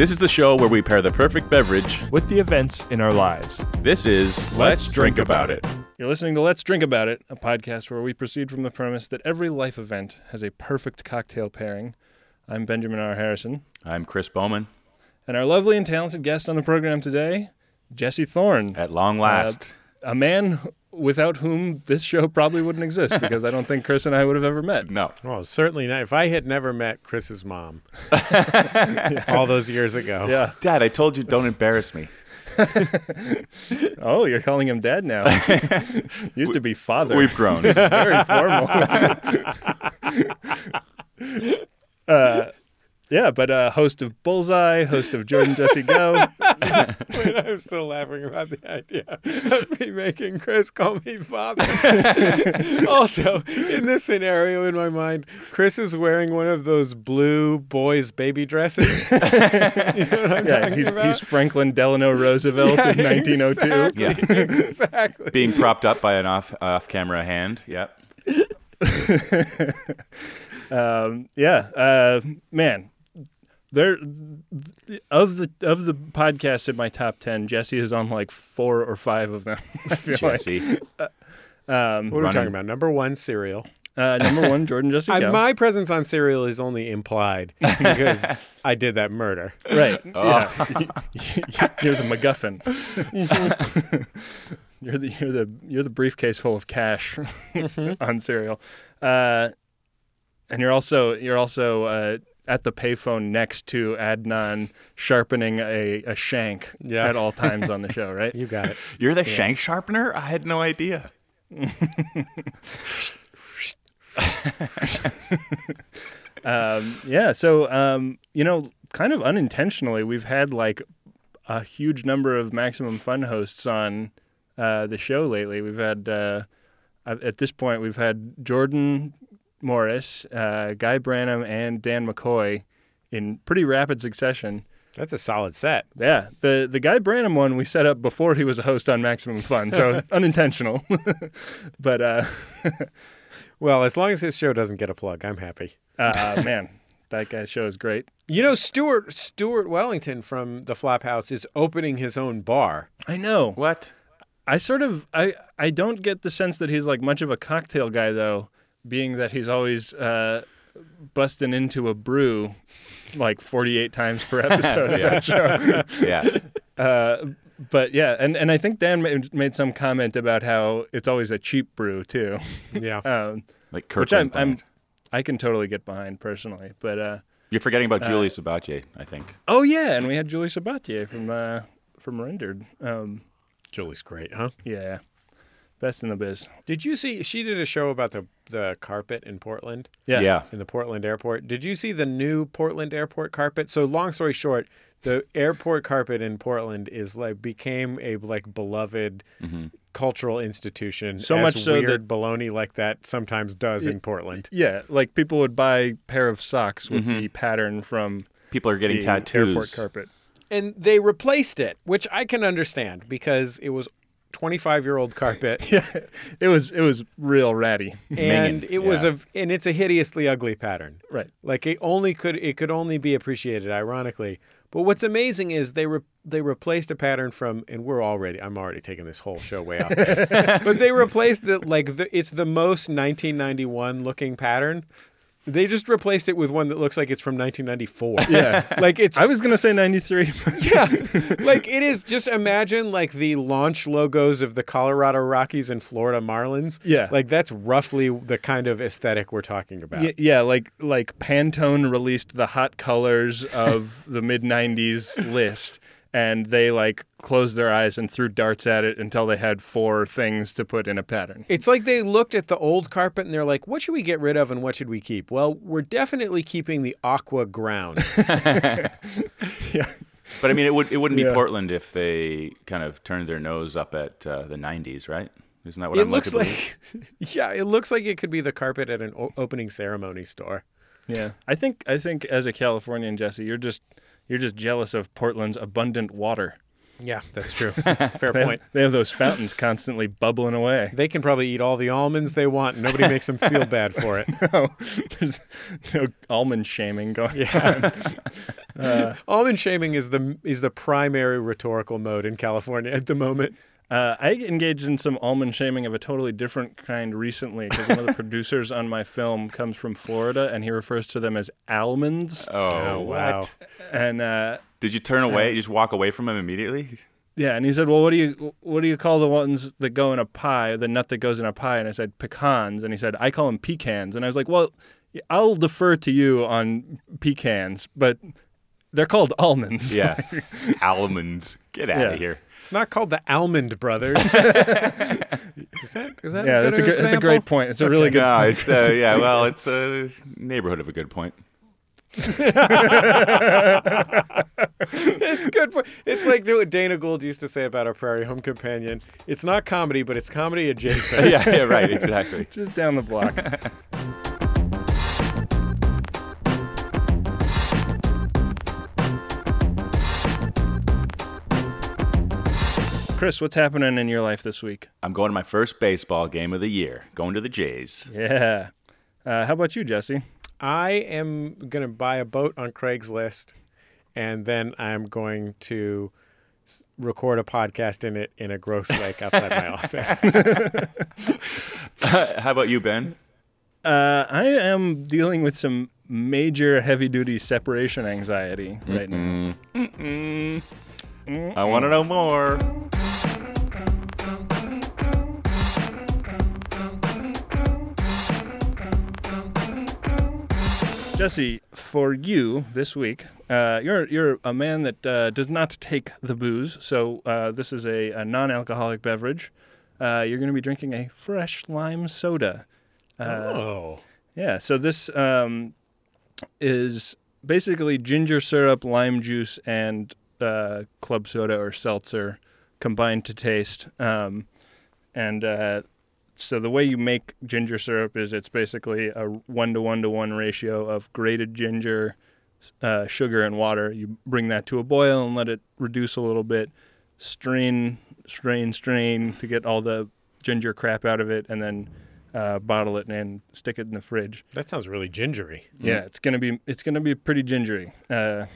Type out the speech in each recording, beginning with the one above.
This is the show where we pair the perfect beverage. with the events in our lives. This is Let's Drink About It. You're listening to Let's Drink About It, a podcast where we proceed from the premise that every life event has a perfect cocktail pairing. I'm Benjamin R. Harrison, I'm Chris Bowman. and our lovely and talented guest on the program today, Jesse Thorn, At long last. Uh, a man without whom this show probably wouldn't exist because I don't think Chris and I would have ever met. no. Well, certainly not. If I had never met Chris's mom all those years ago, Yeah. Dad, I told you don't embarrass me. Oh, you're calling him dad now. Used to be father. We've grown. very formal. uh, yeah, but uh, host of Bullseye, host of Jordan Jesse Go. Wait, I'm still laughing about the idea of me making Chris call me father. also, in this scenario in my mind, Chris is wearing one of those blue boys' baby dresses. you know what I'm Yeah, talking he's, about? he's Franklin Delano Roosevelt Yeah, in 1902. Exactly, Yeah. exactly. Being propped up by an off off camera hand. Yep. Um, yeah, uh, man. There, of the of the podcasts in my top ten, Jesse is on like four or five of them. I feel Jesse. like. Um, What are we Running- talking about? Number one, Serial. uh, number one, Jordan Jesse I, my presence on Serial is only implied because I did that murder. Right. Oh. Yeah. you're the MacGuffin. you're the you're the you're the briefcase full of cash on Serial, uh, and you're also you're also uh, at the payphone next to Adnan sharpening a, a shank Yeah. at all times on the show, right? You got it. You're the shank sharpener? I had no idea. um, yeah. So, um, you know, kind of unintentionally, we've had like a huge number of Maximum Fun hosts on uh, the show lately. We've had, uh, at at this point, we've had Jordan Morris, uh, Guy Branum, and Dan McCoy in pretty rapid succession. That's a solid set. Yeah, the the Guy Branum one we set up before he was a host on Maximum Fun, so unintentional. but uh, Well, as long as his show doesn't get a plug, I'm happy. uh, man, that guy's show is great. You know, Stuart Stuart Wellington from the Flophouse is opening his own bar. I know. What? I sort of I I don't get the sense that he's like much of a cocktail guy though, being that he's always uh, busting into a brew like 48 times per episode of Yeah. that show. Yeah. Uh, but yeah, and, and I think Dan made, made some comment about how it's always a cheap brew too, Yeah. um, Like which I'm, I'm. I can totally get behind personally. But uh, You're forgetting about Julie Sabatier, I think. oh yeah, and we had Julie Sabatier from uh, from Rendered. Um, Julie's great, huh? yeah, best in the biz. Did you see she did a show about the the carpet in Portland? Yeah. yeah. in the Portland airport. Did you see the new Portland airport carpet? So long story short, the airport carpet in Portland is like became a like beloved mm-hmm. cultural institution. So as much so weird baloney like that sometimes does in Portland. Yeah, like people would buy a pair of socks with mm-hmm. the pattern from People are getting the tattoos. airport carpet. And they replaced it, which I can understand because it was 25 year old carpet Yeah, it was it was real ratty. and Minging, it was a and it's a hideously ugly pattern. right. Like it only could it could only be appreciated ironically. But what's amazing is they re- they replaced a pattern from and we're already I'm already taking this whole show way off. but they replaced the like the it's the most 1991 looking pattern. They just replaced it with one that looks like it's from 1994. Yeah. like it's I was gonna say ninety three. yeah, like it is. Just imagine like the launch logos of the Colorado Rockies and Florida Marlins. Yeah. like that's roughly the kind of aesthetic we're talking about. yeah, yeah, like like Pantone released the hot colors of the mid '90s list, and they like closed their eyes and threw darts at it until they had four things to put in a pattern. It's like they looked at the old carpet and they're like, what should we get rid of and what should we keep? Well, we're definitely keeping the aqua ground. yeah. But I mean, it would it wouldn't be Yeah. Portland if they kind of turned their nose up at uh, the '90s, right? Isn't that what it I'm looks like, yeah, it looks like it could be the carpet at an o- opening ceremony store. Yeah, I think I think as a Californian, Jesse, you're just you're just jealous of Portland's abundant water. Yeah, that's true. Fair They point. have, they have those fountains constantly bubbling away. They can probably eat all the almonds they want. and Nobody makes them feel bad for it. No, there's no almond shaming going. On. Yeah. Uh, almond shaming is the is the primary rhetorical mode in California at the moment. Uh, I engaged in some almond shaming of a totally different kind recently because one of the producers on my film comes from Florida and he refers to them as almonds. Oh, wow. what? And uh, Did you turn away? You just walk away from him immediately? yeah, and he said, "Well, what do you what do you call the ones that go in a pie? The nut that goes in a pie?" And I said, "Pecans." And he said, "I call them pecans." And I was like, "Well, I'll defer to you on pecans, but they're called almonds." Yeah. Almonds. Get out Yeah. of here. It's not called the Almond Brothers. is that is that? yeah, that's a good that's a great point. It's a really good no, point. it's uh, yeah. Well, it's a neighborhood of a good point. It's good. For, it's like what Dana Gould used to say about our Prairie Home Companion. It's not comedy, but it's comedy adjacent. yeah, yeah, right, exactly. Just down the block. Chris, what's happening in your life this week? I'm going to my first baseball game of the year. Going to the Jays. Yeah. Uh, how about you, Jesse? I am going to buy a boat on Craigslist, and then I'm going to record a podcast in it in a gross lake outside my office. How about you, Ben? Uh, I am dealing with some major heavy-duty separation anxiety right now. Mm. I want to know more. Jesse, for you this week, uh, you're you're a man that uh, does not take the booze, so uh, this is a, a non-alcoholic beverage. Uh, you're going to be drinking a fresh lime soda. Uh, oh. Yeah, so this um, is basically ginger syrup, lime juice, and uh, club soda or seltzer combined to taste. Um, and uh, so the way you make ginger syrup is it's basically a one to one to one ratio of grated ginger, uh, sugar, and water. You bring that to a boil and let it reduce a little bit. Strain, strain, strain to get all the ginger crap out of it, and then uh, bottle it and stick it in the fridge. That sounds really gingery. Yeah, it's gonna be it's gonna be pretty gingery. Uh,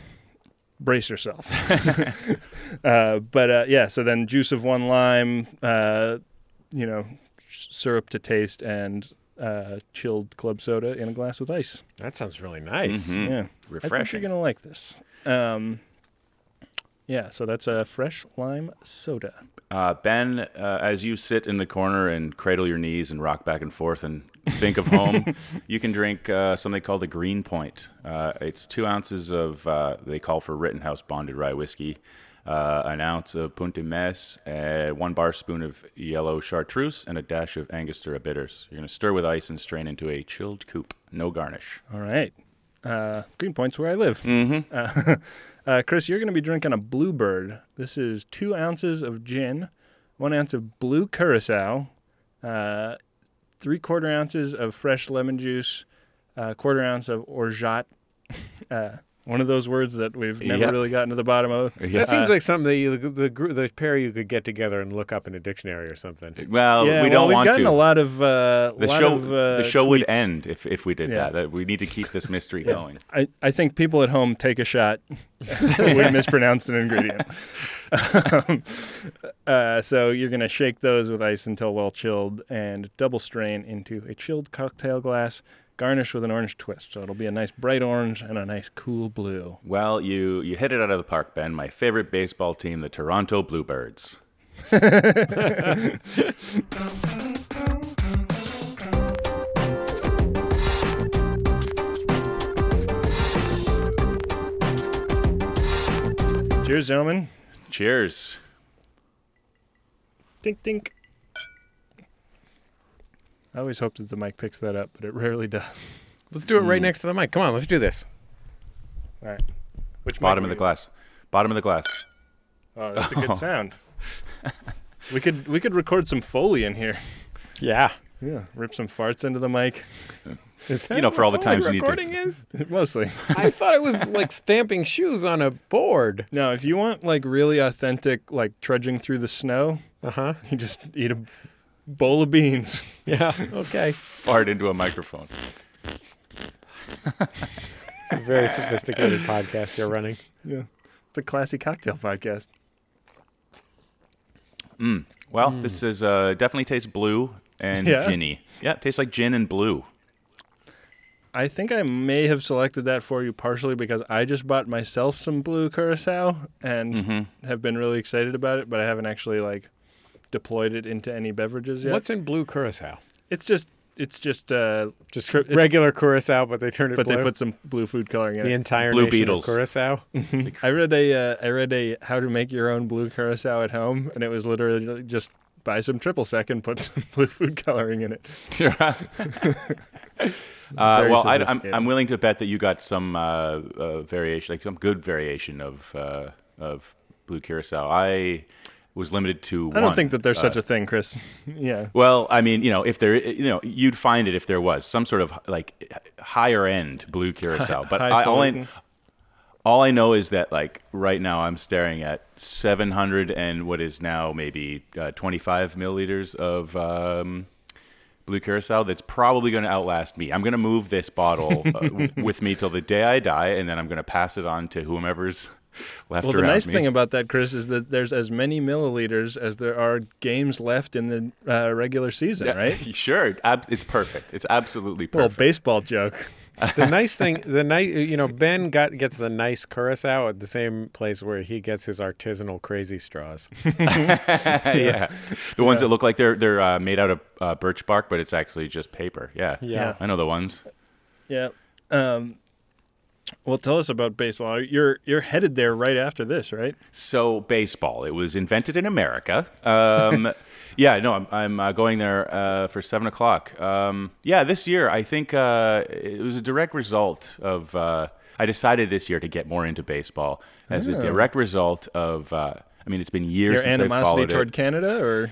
brace yourself. uh, but uh, yeah, so then juice of one lime, uh, you know, s- syrup to taste, and uh, chilled club soda in a glass with ice. That sounds really nice. Mhm. Yeah, I think Refreshing. you're gonna like this. Um, yeah, so that's a fresh lime soda. Uh, ben, uh, as you sit in the corner and cradle your knees and rock back and forth and think of home, you can drink uh, something called a Greenpoint. Uh, it's two ounces of, uh, they call for Rittenhouse bonded rye whiskey, uh, an ounce of Punta Mes, uh, one bar spoon of yellow chartreuse, and a dash of Angostura bitters. You're going to stir with ice and strain into a chilled coupe. No garnish. All right, uh, Greenpoint's where I live. Mm-hmm. Uh, uh, Chris, you're going to be drinking a Bluebird. This is two ounces of gin, one ounce of blue curacao, uh, three quarter ounces of fresh lemon juice, a quarter ounce of orgeat. Uh, one of those words that we've never Yep. really gotten to the bottom of. Yeah. That seems like something that you, the, the the pair you could get together and look up in a dictionary or something. Well, yeah, we well, don't we've want gotten to. a lot of uh, the lot show, of, uh, the show would end if, if we did Yeah. that. that. We need to keep this mystery going. I, I think people at home take a shot. we mispronounced an ingredient. um, uh, so you're going to shake those with ice until well chilled and double strain into a chilled cocktail glass, garnish with an orange twist. So it'll be a nice bright orange and a nice cool blue. Well, you you hit it out of the park, Ben. My favorite baseball team, the Toronto Bluebirds. Cheers, gentlemen. Cheers. Tink, tink. I always hope that the mic picks that up, but it rarely does. Let's do it right next to the mic. Come on, let's do this. All right. Which mic Bottom are of the we- glass. Bottom of the glass. Oh, that's a good Oh. sound. we could we could record some foley in here. Yeah. Yeah, rip some farts into the mic. Is that You know, for all the times you need to- recording is? Mostly. I thought it was like stamping shoes on a board. No, if you want like really authentic, like trudging through the snow, Uh huh. you just eat a bowl of beans. Yeah. Okay. Fart into a microphone. It's a very sophisticated podcast you're running. Yeah, it's a classy cocktail podcast. Well, this is uh, definitely tastes blue and Yeah? ginny. Yeah, it tastes like gin and blue. I think I may have selected that for you partially because I just bought myself some blue curacao and Mm-hmm. have been really excited about it, but I haven't actually like deployed it into any beverages yet. What's in blue curacao? it's just it's just uh Just Tri- regular curacao, but they turned it but blue. they put some blue food coloring in it. the it. entire Blue nation Beetles. of curacao. I read a uh, I read a how to make your own blue curacao at home and it was literally just buy some triple sec and put some blue food coloring in it. uh, well, I, am. I'm willing to bet that you got some uh, uh, variation, like some good variation of uh, of blue curacao. I was limited to. I don't one. think that there's Uh, such a thing, Chris. yeah. Well, I mean, you know, if there, you know, you'd find it if there was some sort of like higher end blue curacao. But I, all I, all I know is that like right now I'm staring at 700 and what is now maybe uh, 25 milliliters of um, blue curacao. That's probably going to outlast me. I'm going to move this bottle uh, w- with me till the day I die, and then I'm going to pass it on to whomever's left Well, the around nice me. thing about that, Chris, is that there's as many milliliters as there are games left in the uh, regular season, right? Sure, ab- it's perfect. It's absolutely Little perfect. baseball joke. The nice thing, the nice, you know, Ben got gets the nice curacao at the same place where he gets his artisanal crazy straws. yeah, the ones that look like they're they're uh, made out of uh, birch bark, but it's actually just paper. Yeah, Yeah. I know the ones. Yeah. Um, well, tell us about baseball. You're you're headed there right after this, right? So baseball, it was invented in America. Um, yeah, no, I'm I'm uh, going there uh, for seven o'clock. Um, yeah, this year I think uh, it was a direct result of. Uh, I decided this year to get more into baseball as a direct result of. Uh, I mean, it's been years Your animosity toward it. Canada, or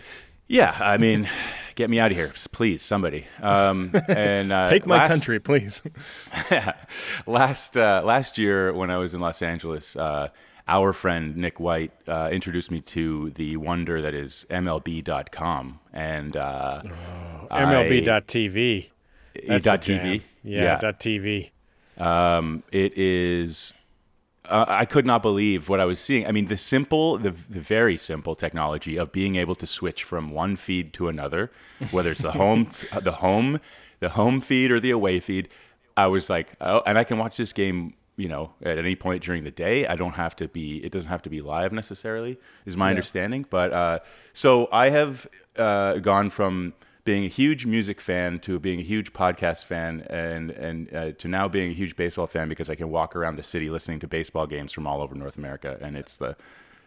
Yeah, I mean, get me out of here, please, somebody. Um, and uh, take my last- country, please. last uh, last year when I was in Los Angeles, uh, our friend Nick White uh, introduced me to the wonder that is MLB.com and uh, I- MLB.tv. That's dot the jam. TV. Yeah, dot TV. Um, it is. Uh, I could not believe what I was seeing. I mean, the simple, the, the very simple technology of being able to switch from one feed to another, whether it's the home, the home, the home feed or the away feed. I was like, oh, and I can watch this game, you know, at any point during the day. I don't have to be. It doesn't have to be live necessarily, is my understanding. But uh, so I have uh, gone from being a huge music fan to being a huge podcast fan and and uh, to now being a huge baseball fan because I can walk around the city listening to baseball games from all over North America and it's the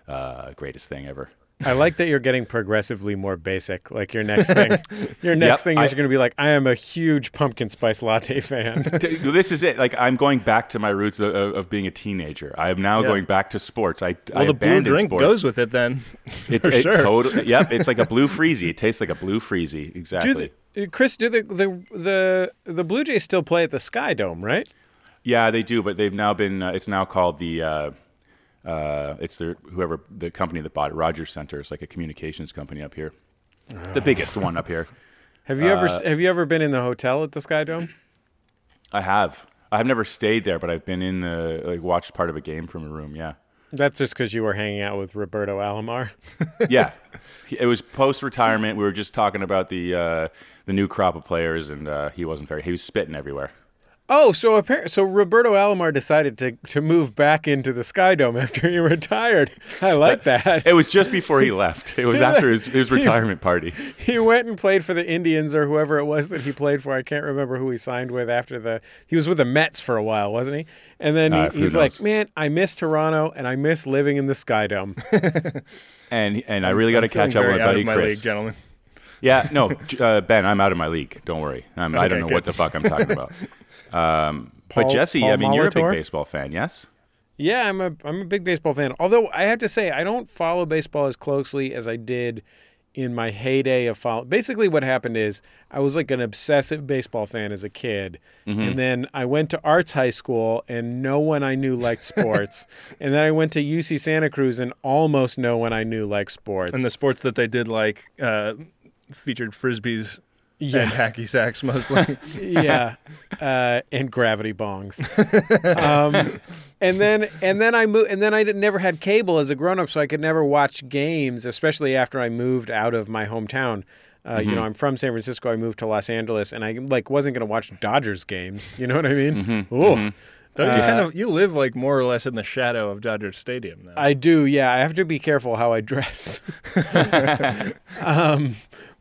uh, greatest thing ever. I like that you're getting progressively more basic. Like your next thing, your next Yep, thing is you're going to be like, I am a huge pumpkin spice latte fan. this is it. Like I'm going back to my roots of, of of being a teenager. I am now Yeah. going back to sports. I I Well, the blue abandoned drink sports. goes with it then. it, for it sure. totally. Yep, it's like a blue freezy. It tastes like a blue freezy. Exactly. do the, uh, Chris, do the, the the the Blue Jays still play at the Sky Dome, right? Yeah, they do, but they've now been. Uh, it's now called the. Uh, uh, it's the whoever the company that bought it, Rogers Center. It's like a communications company up here, the biggest one up here. Have you ever Uh, have you ever been in the hotel at the Sky Dome? I have. I've never stayed there, but I've been in the like watched part of a game from a room. Yeah, That's just because you were hanging out with Roberto Alomar. yeah. It was post retirement. We were just talking about the uh, the new crop of players, and uh, he wasn't very. He was spitting everywhere. Oh, so apparently, so Roberto Alomar decided to to move back into the Sky Dome after he retired. I like that. It was just before he left. It was after his, his retirement party. He went and played for the Indians or whoever it was that he played for. I can't remember who he signed with after the. He was with the Mets for a while, wasn't he? And then Uh, he, who he's like, "Man, I miss Toronto and I miss living in the Sky Dome." And and I really got to catch up with very my out buddy of my Chris. league, gentlemen. Yeah, no, uh, Ben, I'm out of my league. Don't worry. I'm, I don't know good. what the fuck I'm talking about. Um, Paul- but Jesse, Paul I mean, you're a big baseball fan, yes? Yeah, I'm a I'm a big baseball fan. Although I have to say I don't follow baseball as closely as I did in my heyday of follow. Basically, what happened is I was like an obsessive baseball fan as a kid, and then I went to arts high school, and no one I knew liked sports, and then I went to UC Santa Cruz, and almost no one I knew liked sports. And the sports that they did like uh, featured frisbees Yeah. and hacky sacks mostly. yeah, uh, and gravity bongs. um, and then and then I moved, and then I did, never had cable as a grown up, so I could never watch games, especially after I moved out of my hometown. Uh, You know, I'm from San Francisco. I moved to Los Angeles, and I like wasn't going to watch Dodgers games. You know what I mean? Ooh. Don't you Uh, kind of you live like more or less in the shadow of Dodger Stadium now. I do, yeah. I have to be careful how I dress. um,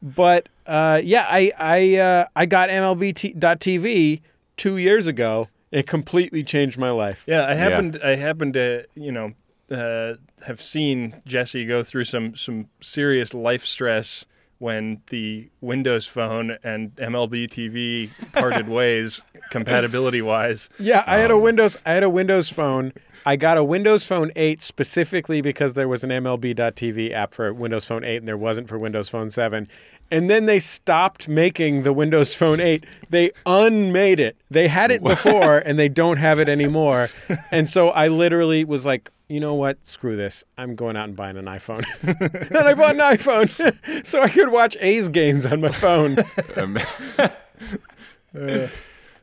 but uh, yeah, I I uh, I got MLB.TV two years ago. It completely changed my life. yeah, I happened I happened to you know uh, have seen Jesse go through some some serious life stress when the Windows Phone and MLB TV parted ways compatibility wise. Yeah, I had a Windows. I had a Windows phone. I got a Windows Phone 8 specifically because there was an MLB.TV app for Windows Phone 8 and there wasn't for Windows Phone 7. And then they stopped making the Windows Phone 8. They unmade it. They had it before and they don't have it anymore. And so I literally was like, you know what? Screw this. I'm going out and buying an iPhone. and I bought an iPhone so I could watch A's games on my phone. Um,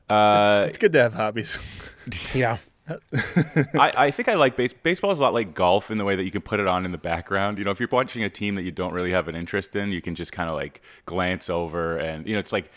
uh, It's good to have hobbies. Yeah. I, I think I like base, baseball is a lot like golf in the way that you can put it on in the background. You know, if you're watching a team that you don't really have an interest in, you can just kind of like glance over, and you know, it's like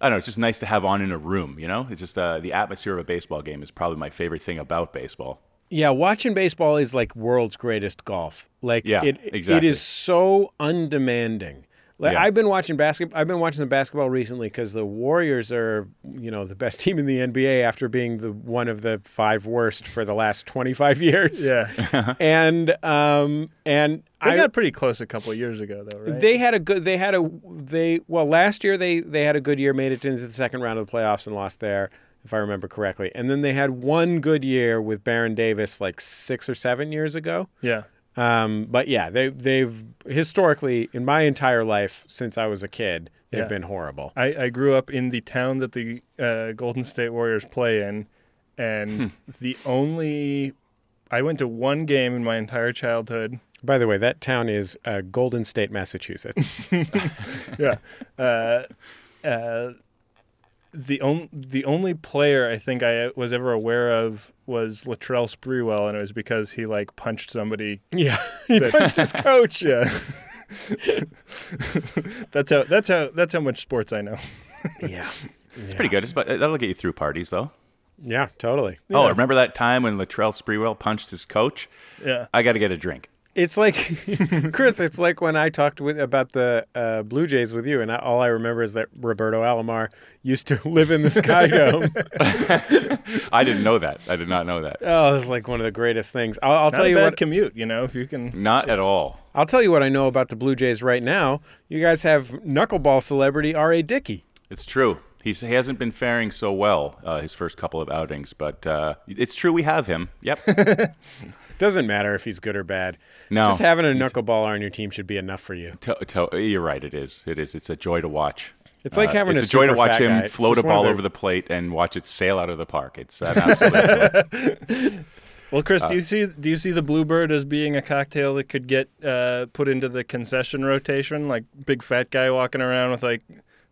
I don't know, it's just nice to have on in a room. You know, it's just uh, the atmosphere of a baseball game is probably my favorite thing about baseball. Yeah, watching baseball is like world's greatest golf. Like Yeah, it, it exactly. it is so undemanding. Like Yeah. I've been watching basketball. I've been watching some basketball recently because the Warriors are, you know, the best team in the NBA after being the one of the five worst for the last twenty five years. Yeah, and um and they I got pretty close a couple of years ago though, right? they had a good. They had a they well last year they they had a good year, made it into the second round of the playoffs and lost there, if I remember correctly. And then they had one good year with Baron Davis like six or seven years ago. yeah. Um, but yeah, they they've historically in my entire life since I was a kid, they've Yeah. been horrible. I, I grew up in the town that the uh, Golden State Warriors play in, and the only I went to one game in my entire childhood. By the way, that town is uh, Golden State, Massachusetts. Yeah, uh, uh, the only the only player I think I was ever aware of was Latrell Sprewell, and it was because he like punched somebody. yeah, he That- punched his coach. Yeah. that's how that's how that's how much sports I know. yeah, It's pretty good. It's, but that'll get you through parties, though. yeah, totally. Oh, Yeah. remember that time when Latrell Sprewell punched his coach? Yeah. I got to get a drink. It's like Chris. It's like when I talked with about the uh, Blue Jays with you, and I, all I remember is that Roberto Alomar used to live in the Sky Dome. I didn't know that. I did not know that. oh, it's like one of the greatest things. I'll, I'll Not tell a you bad what. commute, you know, if you can. Not at all. I'll tell you what I know about the Blue Jays right now. You guys have knuckleball celebrity R.A. Dickey. It's true. He's, he hasn't been faring so well uh, his first couple of outings, but uh, it's true we have him. Yep. Doesn't matter if he's good or bad. No. Just having a knuckleballer on your team should be enough for you. To, to, you're right. It is. It is. It's a joy to watch. It's like having uh, having it's a a joy to watch him guy. Float a just one of ball the- over the plate and watch it sail out of the park. It's an absolute. Well, Chris, Uh, do you see do you see the Bluebird as being a cocktail that could get uh, put into the concession rotation, like big fat guy walking around with like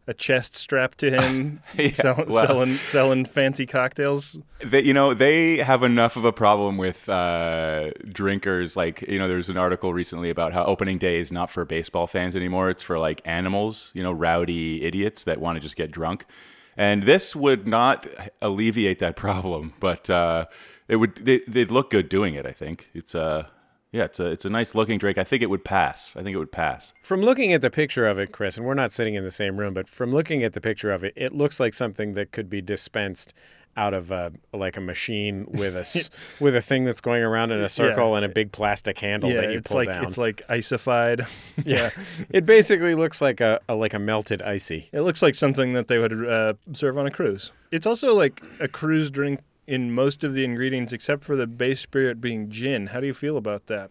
a chest strapped to him, Yeah, sell- well- selling selling fancy cocktails? They, you know, they have enough of a problem with uh, drinkers. Like, you know, there's an article recently about how opening day is not for baseball fans anymore. It's for like animals, you know, rowdy idiots that want to just get drunk. And this would not alleviate that problem, but uh, it would. They, they'd look good doing it. I think it's uh, yeah, it's a it's a nice looking drink. I think it would pass. I think it would pass. From looking at the picture of it, Chris, and we're not sitting in the same room, but from looking at the picture of it, it looks like something that could be dispensed out of a, like a machine with a s- with a thing that's going around in a circle and a big plastic handle yeah, that you it's pull like down. it's like icified. yeah, it basically looks like a, a like a melted icy. it looks like something that they would uh, serve on a cruise. It's also like a cruise drink in most of the ingredients, except for the base spirit being gin. How do you feel about that?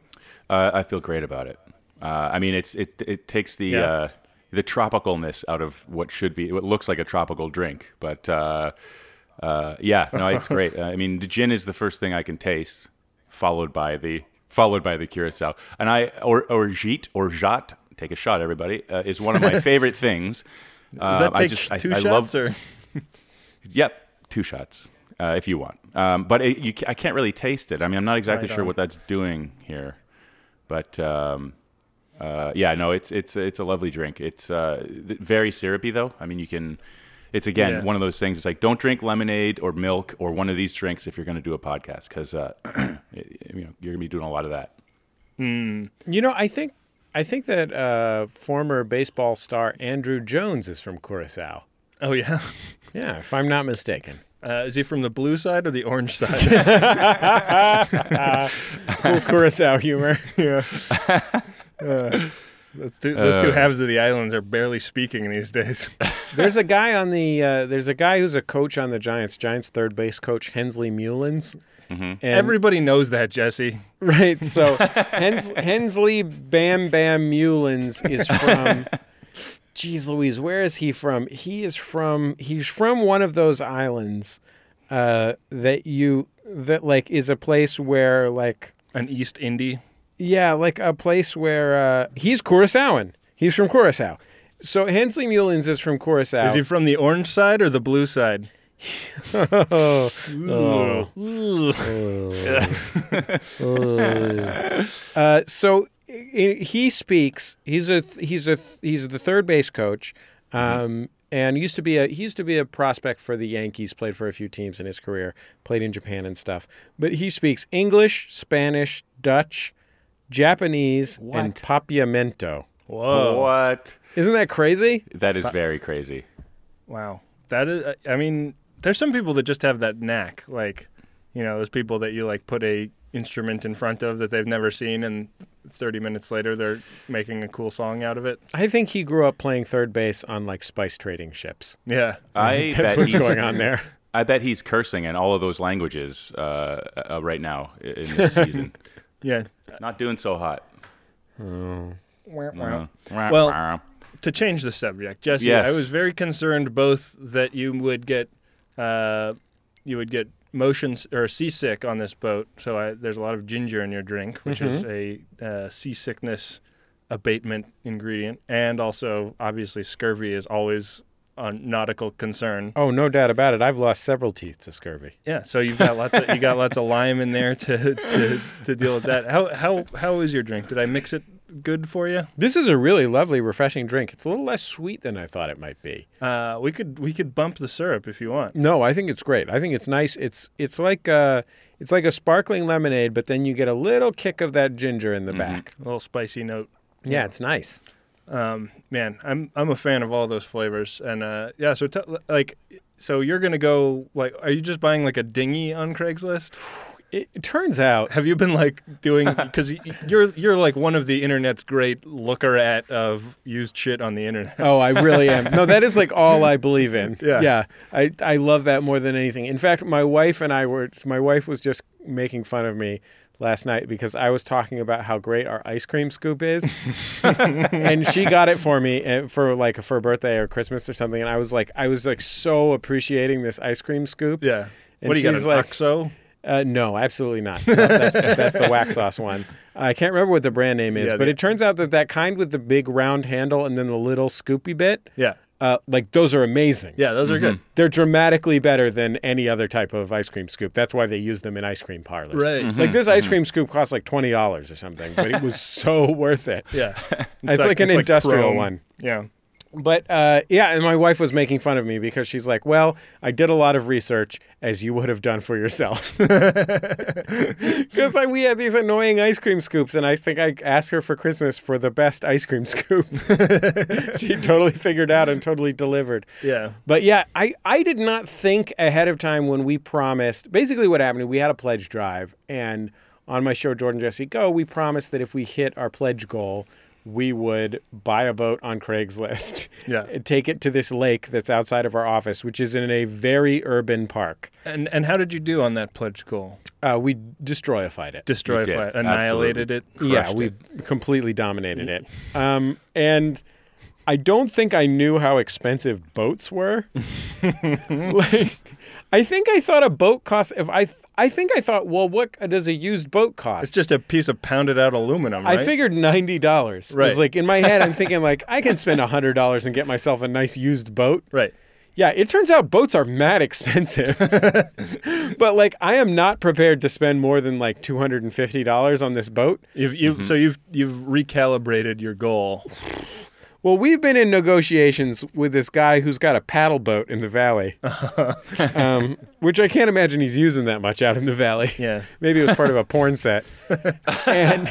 Uh, I feel great about it. Uh, I mean, it's it it takes the Yeah. uh, the tropicalness out of what should be what looks like a tropical drink. But uh, uh, yeah, no, it's great. I mean, the gin is the first thing I can taste, followed by the followed by the curacao, and I or or jit or jat. Take a shot, everybody. Uh, is one of my favorite things. Does that take I just two I shots love or? Yep, two shots uh, if you want. Um, but it, you, I can't really taste it. I mean, I'm not exactly Right sure what that's doing here. But um, uh, yeah, no, it's it's it's a lovely drink. It's uh, th- very syrupy though. I mean, you can. It's again Yeah. one of those things. It's like don't drink lemonade or milk or one of these drinks if you're going to do a podcast because uh, you know you're going to be doing a lot of that. You know, I think I think that uh, former baseball star Andruw Jones is from Curacao. Oh yeah. Yeah, if I'm not mistaken. Uh, is he from the blue side or the orange side? Cool Curacao humor. yeah. Uh, those two, those two Uh. halves of the islands are barely speaking these days. There's a guy on the. Uh, there's a guy who's a coach on the Giants. Giants third base coach Hensley Meulens. And, Everybody knows that, Jesse. right. So Hens, Hensley Bam Bam Meulens is from. Jeez Louise, where is he from? He is from. He's from one of those islands uh, that you that like is a place where like An East Indie. Yeah, like a place where uh, he's Curaçaoan. He's from Curacao. So Hensley Meulens is from Curacao. Is he from the orange side or the blue side? oh, Ooh. Uh, so he speaks. He's a he's a he's the third base coach, um, and used to be a he used to be a prospect for the Yankees. Played for a few teams in his career. Played in Japan and stuff. But he speaks English, Spanish, Dutch, Japanese, and What? Papiamento. Whoa. What? Isn't that crazy? That is very crazy. Wow. That is, I mean, there's some people that just have that knack. Like, you know, those people that you like put a instrument in front of that they've never seen, and 30 minutes later they're making a cool song out of it. I think he grew up playing third base on like spice trading ships. Yeah. I That's bet what's he's, going on there. I bet he's cursing in all of those languages uh, uh, right now in this season. Yeah. Not doing so hot. Well, Well, Well- to change the subject, Jesse, Yes. I was very concerned both that you would get, uh, you would get motion or seasick on this boat. So I, there's a lot of ginger in your drink, which is a uh, seasickness abatement ingredient, and also obviously scurvy is always a nautical concern. Oh, no doubt about it. I've lost several teeth to scurvy. Yeah, so you've got lots of you got lots of lime in there to, to, to deal with that. How how how is your drink? Did I mix it good for you? This is a really lovely, refreshing drink. It's a little less sweet than I thought it might be. Uh, we could we could bump the syrup if you want. No, I think it's great. I think it's nice. It's it's like uh it's like a sparkling lemonade, but then you get a little kick of that ginger in the back. A little spicy note. Yeah, it's nice. Um, man, I'm I'm a fan of all those flavors, and uh, yeah. So t- like, so you're gonna go like, are you just buying like a dinghy on Craigslist? It, turns out Have you been like doing because you're you're like one of the internet's great looker at of used shit on the internet. Oh, I really am. No, that is like all I believe in. Yeah. Yeah. I, I love that more than anything. In fact, my wife and I were, my wife was just making fun of me last night because I was talking about how great our ice cream scoop is. and she got it for me uh, for like for a birthday or Christmas or something. And I was like, I was like so appreciating this ice cream scoop. Yeah. And what do you got? An like- OXO? Uh, no, absolutely not. No, that's, that's the wax sauce one. I can't remember what the brand name is, Yeah, but the- it turns out that that kind with the big round handle and then the little scoopy bit, Yeah. uh, like those are amazing. Yeah, those are good. They're dramatically better than any other type of ice cream scoop. That's why they use them in ice cream parlors. Right. Like this ice cream scoop costs like twenty dollars or something, but it was so worth it. Yeah. It's, like, an industrial chrome. one. Yeah. But uh, yeah, and my wife was making fun of me because she's like, "Well, I did a lot of research, as you would have done for yourself." Because like, we had these annoying ice cream scoops, and I think I asked her for Christmas for the best ice cream scoop. she totally figured out and totally delivered. Yeah. But yeah, I, I did not think ahead of time when we promised. Basically, what happened, we had a pledge drive, and on my show, Jordan Jesse Go, we promised that if we hit our pledge goal, we would buy a boat on Craigslist, Yeah. and take it to this lake that's outside of our office, which is in a very urban park. And and how did you do on that pledge goal? Uh, we destroyified it. Destroy, did. it, annihilated it. yeah, we it. completely dominated it. Um, and I don't think I knew how expensive boats were. like, I think I thought a boat cost. If I, th- I think I thought, well, what does a used boat cost? It's just a piece of pounded out aluminum, right? I figured ninety dollars. Right. Like in my head, I'm thinking like I can spend hundred dollars and get myself a nice used boat. right. Yeah, it turns out boats are mad expensive. but like I am not prepared to spend more than like two hundred and fifty dollars on this boat. You've, you've mm-hmm. so you've you've recalibrated your goal. Well, we've been in negotiations with this guy who's got a paddle boat in the valley, um, which I can't imagine he's using that much out in the valley. Yeah. Maybe it was part of a porn set. and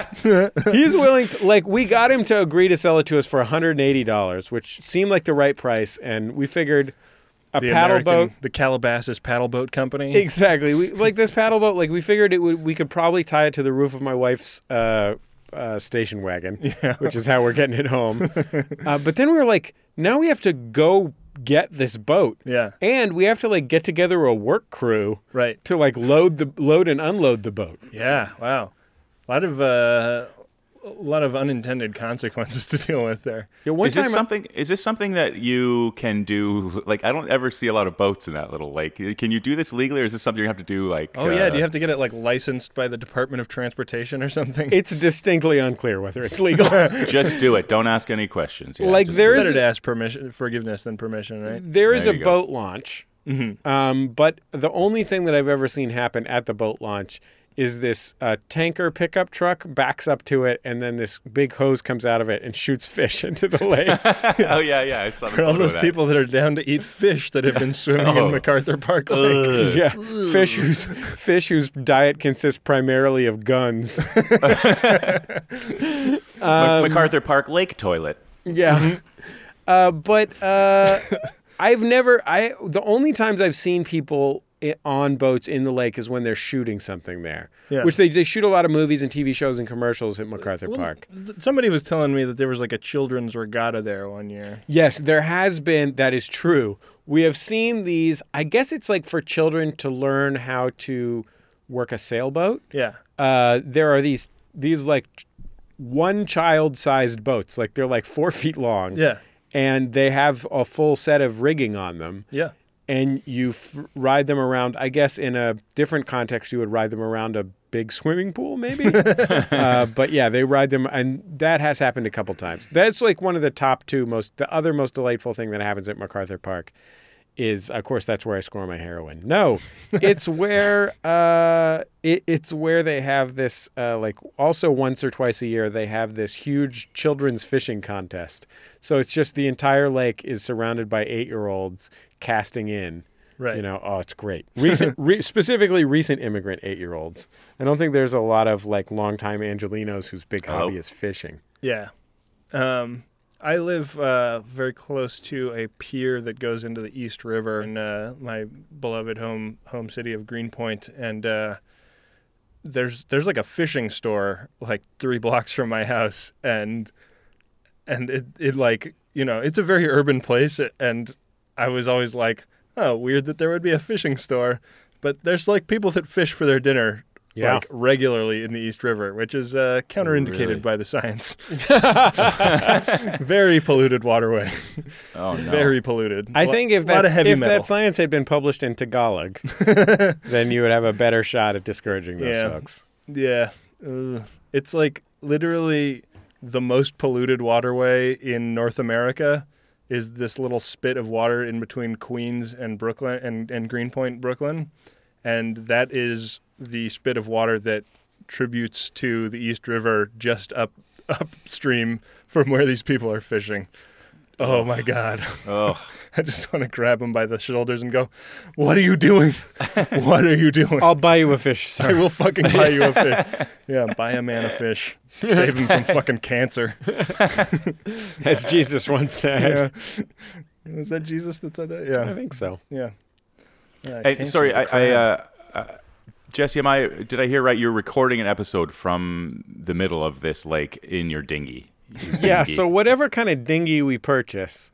he's willing to, like, we got him to agree to sell it to us for $180, which seemed like the right price. And we figured a The paddle American, boat. the Calabasas Paddle Boat Company. Exactly. We, like this paddle boat, like, we figured it would, we could probably tie it to the roof of my wife's, uh, uh, station wagon, which is how we're getting it home. uh, but then we were like, now we have to go get this boat, yeah. and we have to like get together a work crew Right. to like load the load and unload the boat. Yeah. Wow. A lot of uh, a lot of unintended consequences to deal with there. Yeah, one is time this something? Is this something that you can do? Like, I don't ever see a lot of boats in that little lake. Can you do this legally, or is this something you have to do? Like, Oh yeah. uh, Do you have to get it like licensed by the Department of Transportation or something? it's distinctly unclear whether it's legal. just do it? Don't ask any questions. Yeah, Like, just there do is- it. Better to ask permission, forgiveness than permission, right? there is There a go. boat launch, Mm-hmm. um, but the only thing that I've ever seen happen at the boat launch is this uh, tanker pickup truck backs up to it, and then this big hose comes out of it and shoots fish into the lake. oh yeah, yeah. It's on the For all those of that. people that are down to eat fish that have been swimming Oh. in MacArthur Park Lake. Ugh. yeah, fish whose fish whose diet consists primarily of guns. Mac- MacArthur Park Lake toilet. Yeah. Uh, but uh, I've never. I the only times I've seen people i- on boats in the lake is when they're shooting something there. Yeah. Which they they shoot a lot of movies and TV shows and commercials at MacArthur Park. Th- Somebody was telling me that there was like a children's regatta there one year. Yes, there has been. That is true. We have seen these. I guess it's like for children to learn how to work a sailboat. Yeah. Uh, there are these these like one child sized boats. Like they're like four feet long. Yeah. And they have a full set of rigging on them. Yeah. And you f- ride them around. I guess in a different context, you would ride them around a big swimming pool, maybe. uh, but yeah, they ride them, and that has happened a couple times. That's like one of the top two most. The other most delightful thing that happens at MacArthur Park is, of course, that's where I score my heroin. No, it's where uh, it, it's where they have this. Uh, like also once or twice a year, they have this huge children's fishing contest. So it's just the entire lake is surrounded by eight-year-olds casting in. Right. You know, oh, it's great. Recent, re- specifically recent immigrant eight-year-olds. I don't think there's a lot of like longtime Angelinos whose big Hello? hobby is fishing. Yeah. Um, I live uh, very close to a pier that goes into the East River in uh, my beloved home home city of Greenpoint, and uh, there's there's like a fishing store like three blocks from my house, and and it it like you know it's a very urban place, and I was always like, oh, weird that there would be a fishing store, but there's like people that fish for their dinner. Yeah. Like regularly in the East River, which is uh, counterindicated Really? by the science. Very polluted waterway. Oh no. Very polluted. I think if that's, if metal. that science had been published in Tagalog, then you would have a better shot at discouraging those Yeah. folks. Yeah. Ugh. It's like literally the most polluted waterway in North America is this little spit of water in between Queens and Brooklyn and, and Greenpoint, Brooklyn. And that is the spit of water that tributes to the East River just up upstream from where these people are fishing. Oh my God. Oh, I just want to grab him by the shoulders and go, What are you doing? What are you doing? I'll buy you a fish, I will fucking buy you a fish. Yeah, buy a man a fish. Save him from fucking cancer. As Jesus once said. Yeah. Was that Jesus that said that? Yeah. I think so. Yeah. Yeah, Hey, sorry, I, I uh, uh, Jesse, am I? Did I hear right? You're recording an episode from the middle of this lake in your dinghy. yeah, so whatever kind of dinghy we purchase.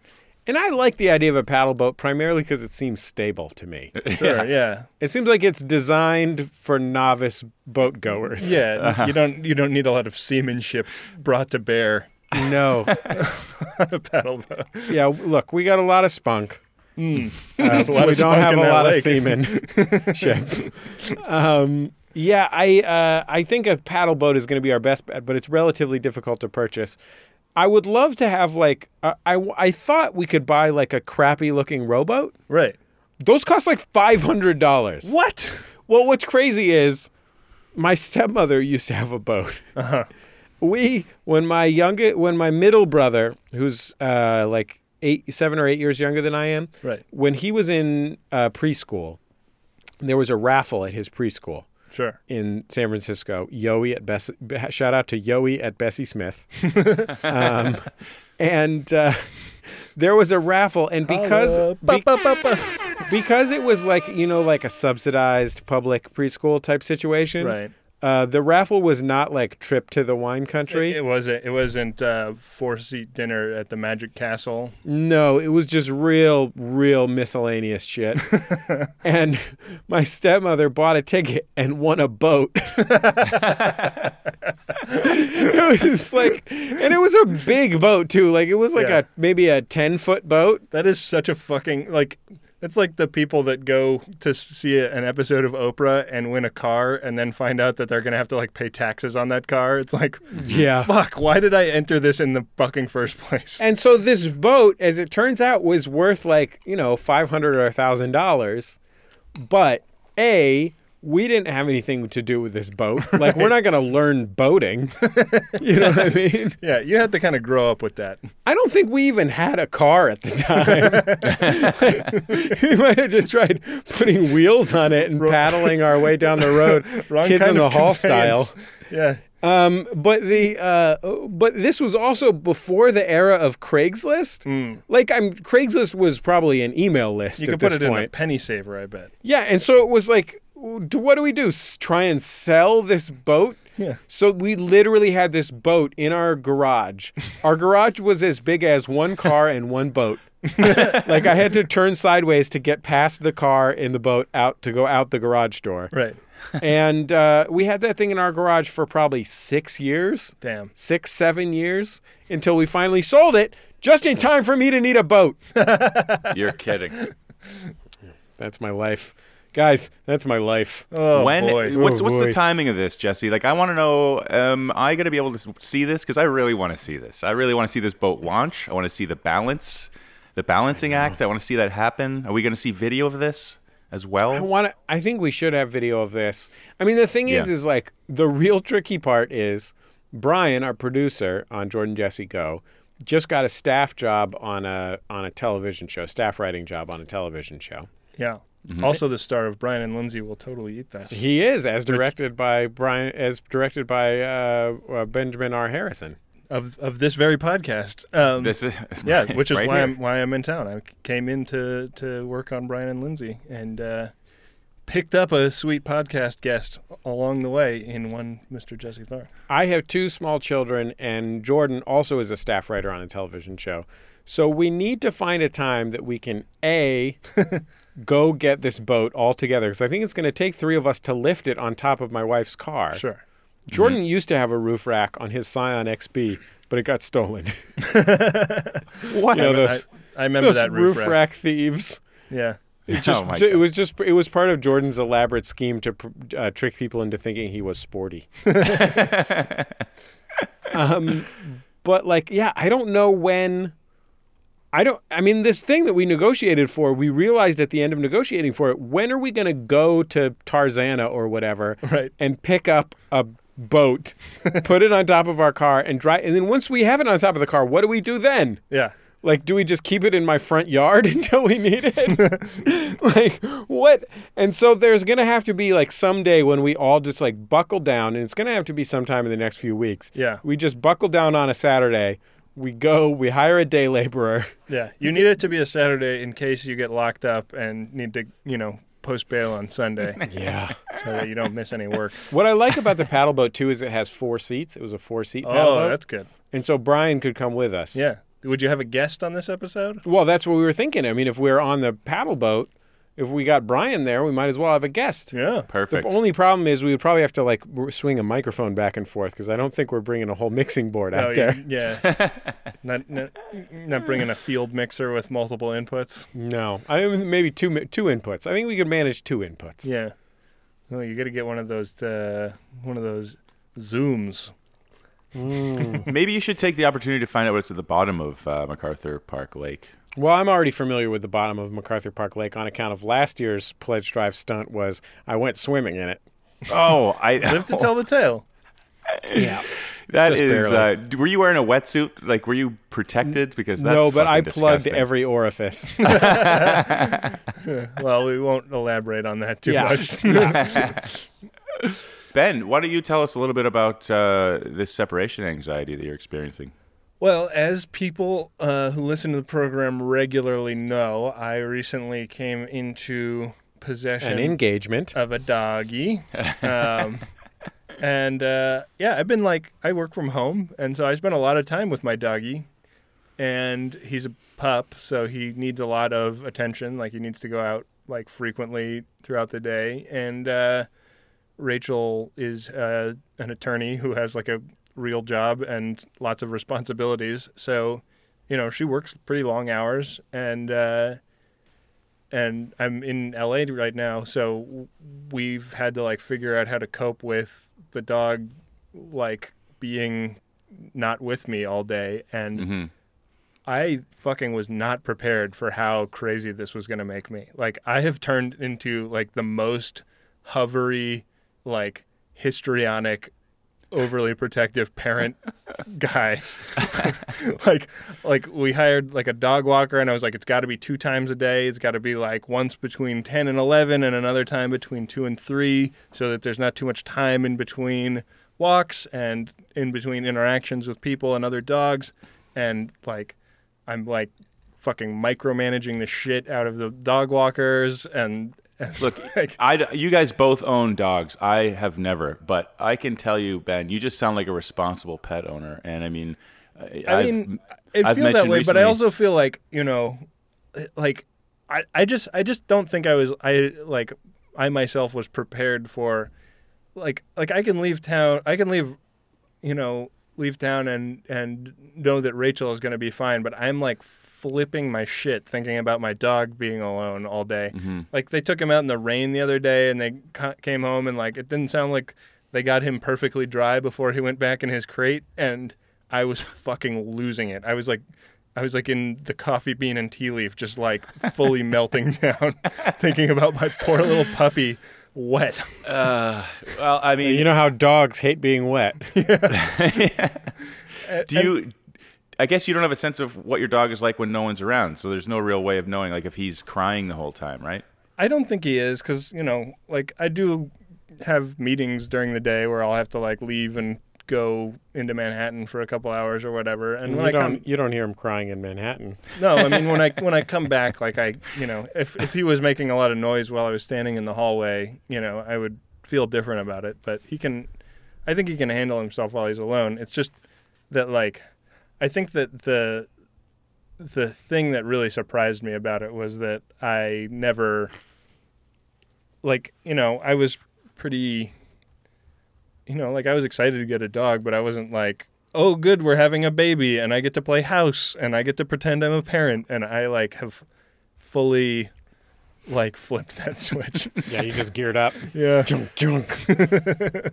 And I like the idea of a paddle boat primarily because it seems stable to me. Sure, yeah. It seems like it's designed for novice boat goers. Yeah, you don't you don't need a lot of seamanship brought to bear No. on a paddle boat. yeah, look, we got a lot of spunk. Mm. Uh, a lot we of don't spunk have a lot lake. of seamanship. um, yeah, I uh, I think a paddle boat is going to be our best bet, but it's relatively difficult to purchase. I would love to have like uh, I I thought we could buy like a crappy looking rowboat. Right. Those cost like five hundred dollars. What? Well, what's crazy is my stepmother used to have a boat. Uh-huh. We when my youngest when my middle brother, who's uh, like eight, seven or eight years younger than I am, Right. when he was in uh, preschool, there was a raffle at his preschool Sure. in San Francisco. Yoey at Bessie, shout out to Yoey at Bessie Smith. um, and uh, there was a raffle, and because be- Ba, ba, ba, ba. because it was like you know like a subsidized public preschool type situation. Right. Uh, the raffle was not like trip to the wine country. It, it wasn't. It wasn't uh, four seat dinner at the Magic Castle. No, it was just real, real miscellaneous shit. and my stepmother bought a ticket and won a boat. it was like, and it was a big boat too. Like it was like Yeah. a maybe a ten foot boat. That is such a fucking like. It's like the people that go to see an episode of Oprah and win a car and then find out that they're gonna have to like pay taxes on that car. It's like, Yeah. fuck. Why did I enter this in the fucking first place? And so this boat, as it turns out, was worth like you know five hundred or a thousand dollars. But a we didn't have anything to do with this boat. Like we're not going to learn boating. you know what I mean? Yeah, you had to kind of grow up with that. I don't think we even had a car at the time. we might have just tried putting wheels on it and paddling our way down the road, Wrong kids kind in the of hall conveyance. style. Yeah. Um, but the uh, but this was also before the era of Craigslist. Like I'm Craigslist was probably an email list. You could put it in a penny saver, I bet. Yeah, and so it was like, what do we do? Try and sell this boat? Yeah. So we literally had this boat in our garage. Our garage was as big as one car and one boat. like I had to turn sideways to get past the car and the boat out to go out the garage door. Right. and uh, we had that thing in our garage for probably six years, Damn. six, seven years, until we finally sold it just in time for me to need a boat. You're kidding. That's my life. Guys, that's my life. Oh when boy. what's Oh, what's boy. the timing of this, Jesse? Like, I want to know. Am I going to be able to see this because I really want to see this. I really want to see this boat launch. I want to see the balance, the balancing act. I want to see that happen. Are we going to see video of this as well. I well? want to. I think we should have video of this. I mean, the thing is, Yeah. is like the real tricky part is Brian, our producer on Jordan Jesse Go, just got a staff job on a on a television show, staff writing job on a television show. Yeah. Mm-hmm. Also, the star of Brian and Lindsay will totally eat that. He is as directed by Brian, as directed by uh, uh, Benjamin R. Harrison. Of of this very podcast. Um, This is yeah, which is right why here. I'm why I'm in town. I came in to to work on Brian and Lindsay and uh, picked up a sweet podcast guest along the way in one Mr. Jesse Thorn. I have two small children, and Jordan also is a staff writer on a television show. So we need to find a time that we can a go get this boat all together because I think it's going to take three of us to lift it on top of my wife's car. Sure. Jordan used to have a roof rack on his Scion XB, but it got stolen. what? You know I, those, I remember those that roof roof, rack. thieves. Yeah. It just Oh my it was just it was part of Jordan's elaborate scheme to uh, trick people into thinking he was sporty. um, but like, yeah, I don't know when. I don't. I mean, this thing that we negotiated for, we realized at the end of negotiating for it, when are we going to go to Tarzana or whatever, Right. and pick up a boat, put it on top of our car, and drive? And then once we have it on top of the car, what do we do then? Yeah. Like, do we just keep it in my front yard until we need it? like, what? And so there's going to have to be like someday when we all just like buckle down, and it's going to have to be sometime in the next few weeks. Yeah. We just buckle down on a Saturday. We go, we hire a day laborer. Yeah. You need it to be a Saturday in case you get locked up and need to, you know, post bail on Sunday Yeah. so that you don't miss any work. What I like about the paddle boat too is it has four seats. It was a four seat paddle Oh, boat, that's good. and so Brian could come with us. Yeah. Would you have a guest on this episode? Well, that's what we were thinking. I mean, if we're on the paddle boat, if we got Brian there, we might as well have a guest. Yeah. perfect. The only problem is we would probably have to like swing a microphone back and forth because I don't think we're bringing a whole mixing board out Oh, there. Yeah. not, not not bringing a field mixer with multiple inputs. No, I mean maybe two two inputs. I think we could manage two inputs. Yeah. Well, you got to get one of those uh, one of those zooms. Mm. Maybe you should take the opportunity to find out what's at the bottom of uh, MacArthur Park Lake. Well, I'm already familiar with the bottom of MacArthur Park Lake on account of last year's pledge drive stunt. Was I went swimming in it? Oh, I Live to tell the tale. Yeah. That Just is. Uh, were you wearing a wetsuit? Like, were you protected? Because that's no, but I fucking plugged disgusting. every orifice. Well, we won't elaborate on that too Yeah. much. Ben, why don't you tell us a little bit about uh, this separation anxiety that you're experiencing? Well, as people uh, who listen to the program regularly know, I recently came into possession An engagement. of a doggy. Um, and uh, yeah, I've been like, I work from home, and so I spend a lot of time with my doggy. And he's a pup, so he needs a lot of attention. Like, he needs to go out like frequently throughout the day. And uh, Rachel is uh, an attorney who has like a real job and lots of responsibilities. So, you know, she works pretty long hours, and uh, and I'm in LA right now, so we've had to like figure out how to cope with the dog, like being not with me all day, and hmm I fucking was not prepared for how crazy this was going to make me. Like I have turned into like the most hovery, like histrionic, overly protective parent guy. like like we hired like a dog walker and I was like it's got to be two times a day. It's got to be like once between 10 and 11 and another time between 2 and 3 so that there's not too much time in between walks and in between interactions with people and other dogs and like I'm like fucking micromanaging the shit out of the dog walkers and, and Look, like, I, you guys both own dogs. I have never, but I can tell you, Ben, you just sound like a responsible pet owner. And I mean, I, I've- mean, I feel that way, but I also feel like you know, like I, I just, I just don't think I was, I like, I myself was prepared for, like, like I can leave town, I can leave, you know, leave town and and know that Rachel is going to be fine, but I'm like flipping my shit thinking about my dog being alone all day. Mhm. Like they took him out in the rain the other day, and they ca- came home, and like it didn't sound like they got him perfectly dry before he went back in his crate, and I was fucking losing it. I was like, I was like in the coffee bean and tea leaf, just like fully melting down, thinking about my poor little puppy, wet. Uh, well, I mean, you know how dogs hate being wet. do you? I guess you don't have a sense of what your dog is like when no one's around, so there's no real way of knowing, like if he's crying the whole time, right? I don't think he is, because you know, like I do have meetings during the day where I'll have to like leave and go into Manhattan for a couple hours or whatever, and you when I don't come, you don't hear him crying in Manhattan. No, I mean when I when I come back, like I, you know, if if he was making a lot of noise while I was standing in the hallway, you know, I would feel different about it. But he can, I think he can handle himself while he's alone. It's just that like, I think that the the thing that really surprised me about it was that I never, like, you know, I was pretty, you know, like I was excited to get a dog, but I wasn't like, oh, good, we're having a baby and I get to play house and I get to pretend I'm a parent. And I like have fully like flipped that switch. Yeah, you just geared up. yeah. junk, junk.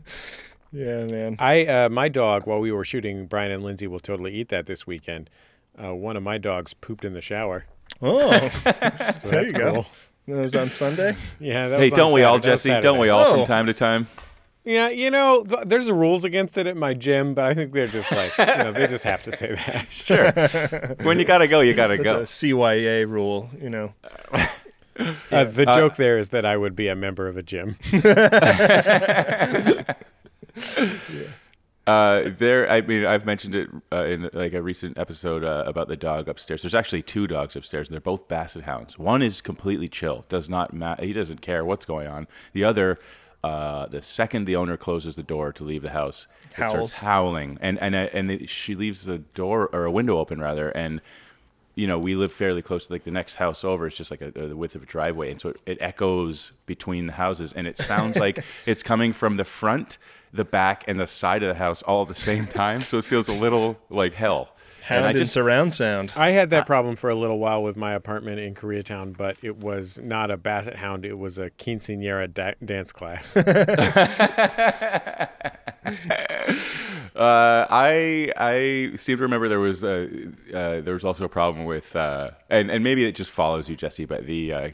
Yeah, man. I uh, my dog while we were shooting Brian and Lindsay will totally eat that this weekend. Uh, one of my dogs pooped in the shower. Oh, So There that's you go. cool. that was on Sunday. Yeah, that Hey, was don't we all, Saturday. That Jesse? Don't we all Oh. from time to time? Yeah, you know, th- there's rules against it at my gym, but I think they're just like, you know, they just have to say that. Sure. when you gotta go, you gotta That's go. a CYA rule, you know. Uh, the Uh, joke there is that I would be a member of a gym. Uh, there, I mean, I've mentioned it uh, in like a recent episode uh, about the dog upstairs. There's actually two dogs upstairs, and they're both Basset Hounds. One is completely chill, does not ma- he doesn't care what's going on. The other, uh, the second the owner closes the door to leave the house, it Howls. starts howling, and and uh, and she leaves the door or a window open rather, and you know, we live fairly close to like the next house over. It's just like a, the width of a driveway, and so it, it echoes between the houses, and it sounds like it's coming from the front, the back, and the side of the house all at the same time. So it feels a little like hell. Hound and I just surround sound. I had that problem for a little while with my apartment in Koreatown, but it was not a basset hound. It was a quinceanera da- dance class. Uh, I I seem to remember there was a, uh, there was also a problem with uh, and and maybe it just follows you, Jesse, but the uh,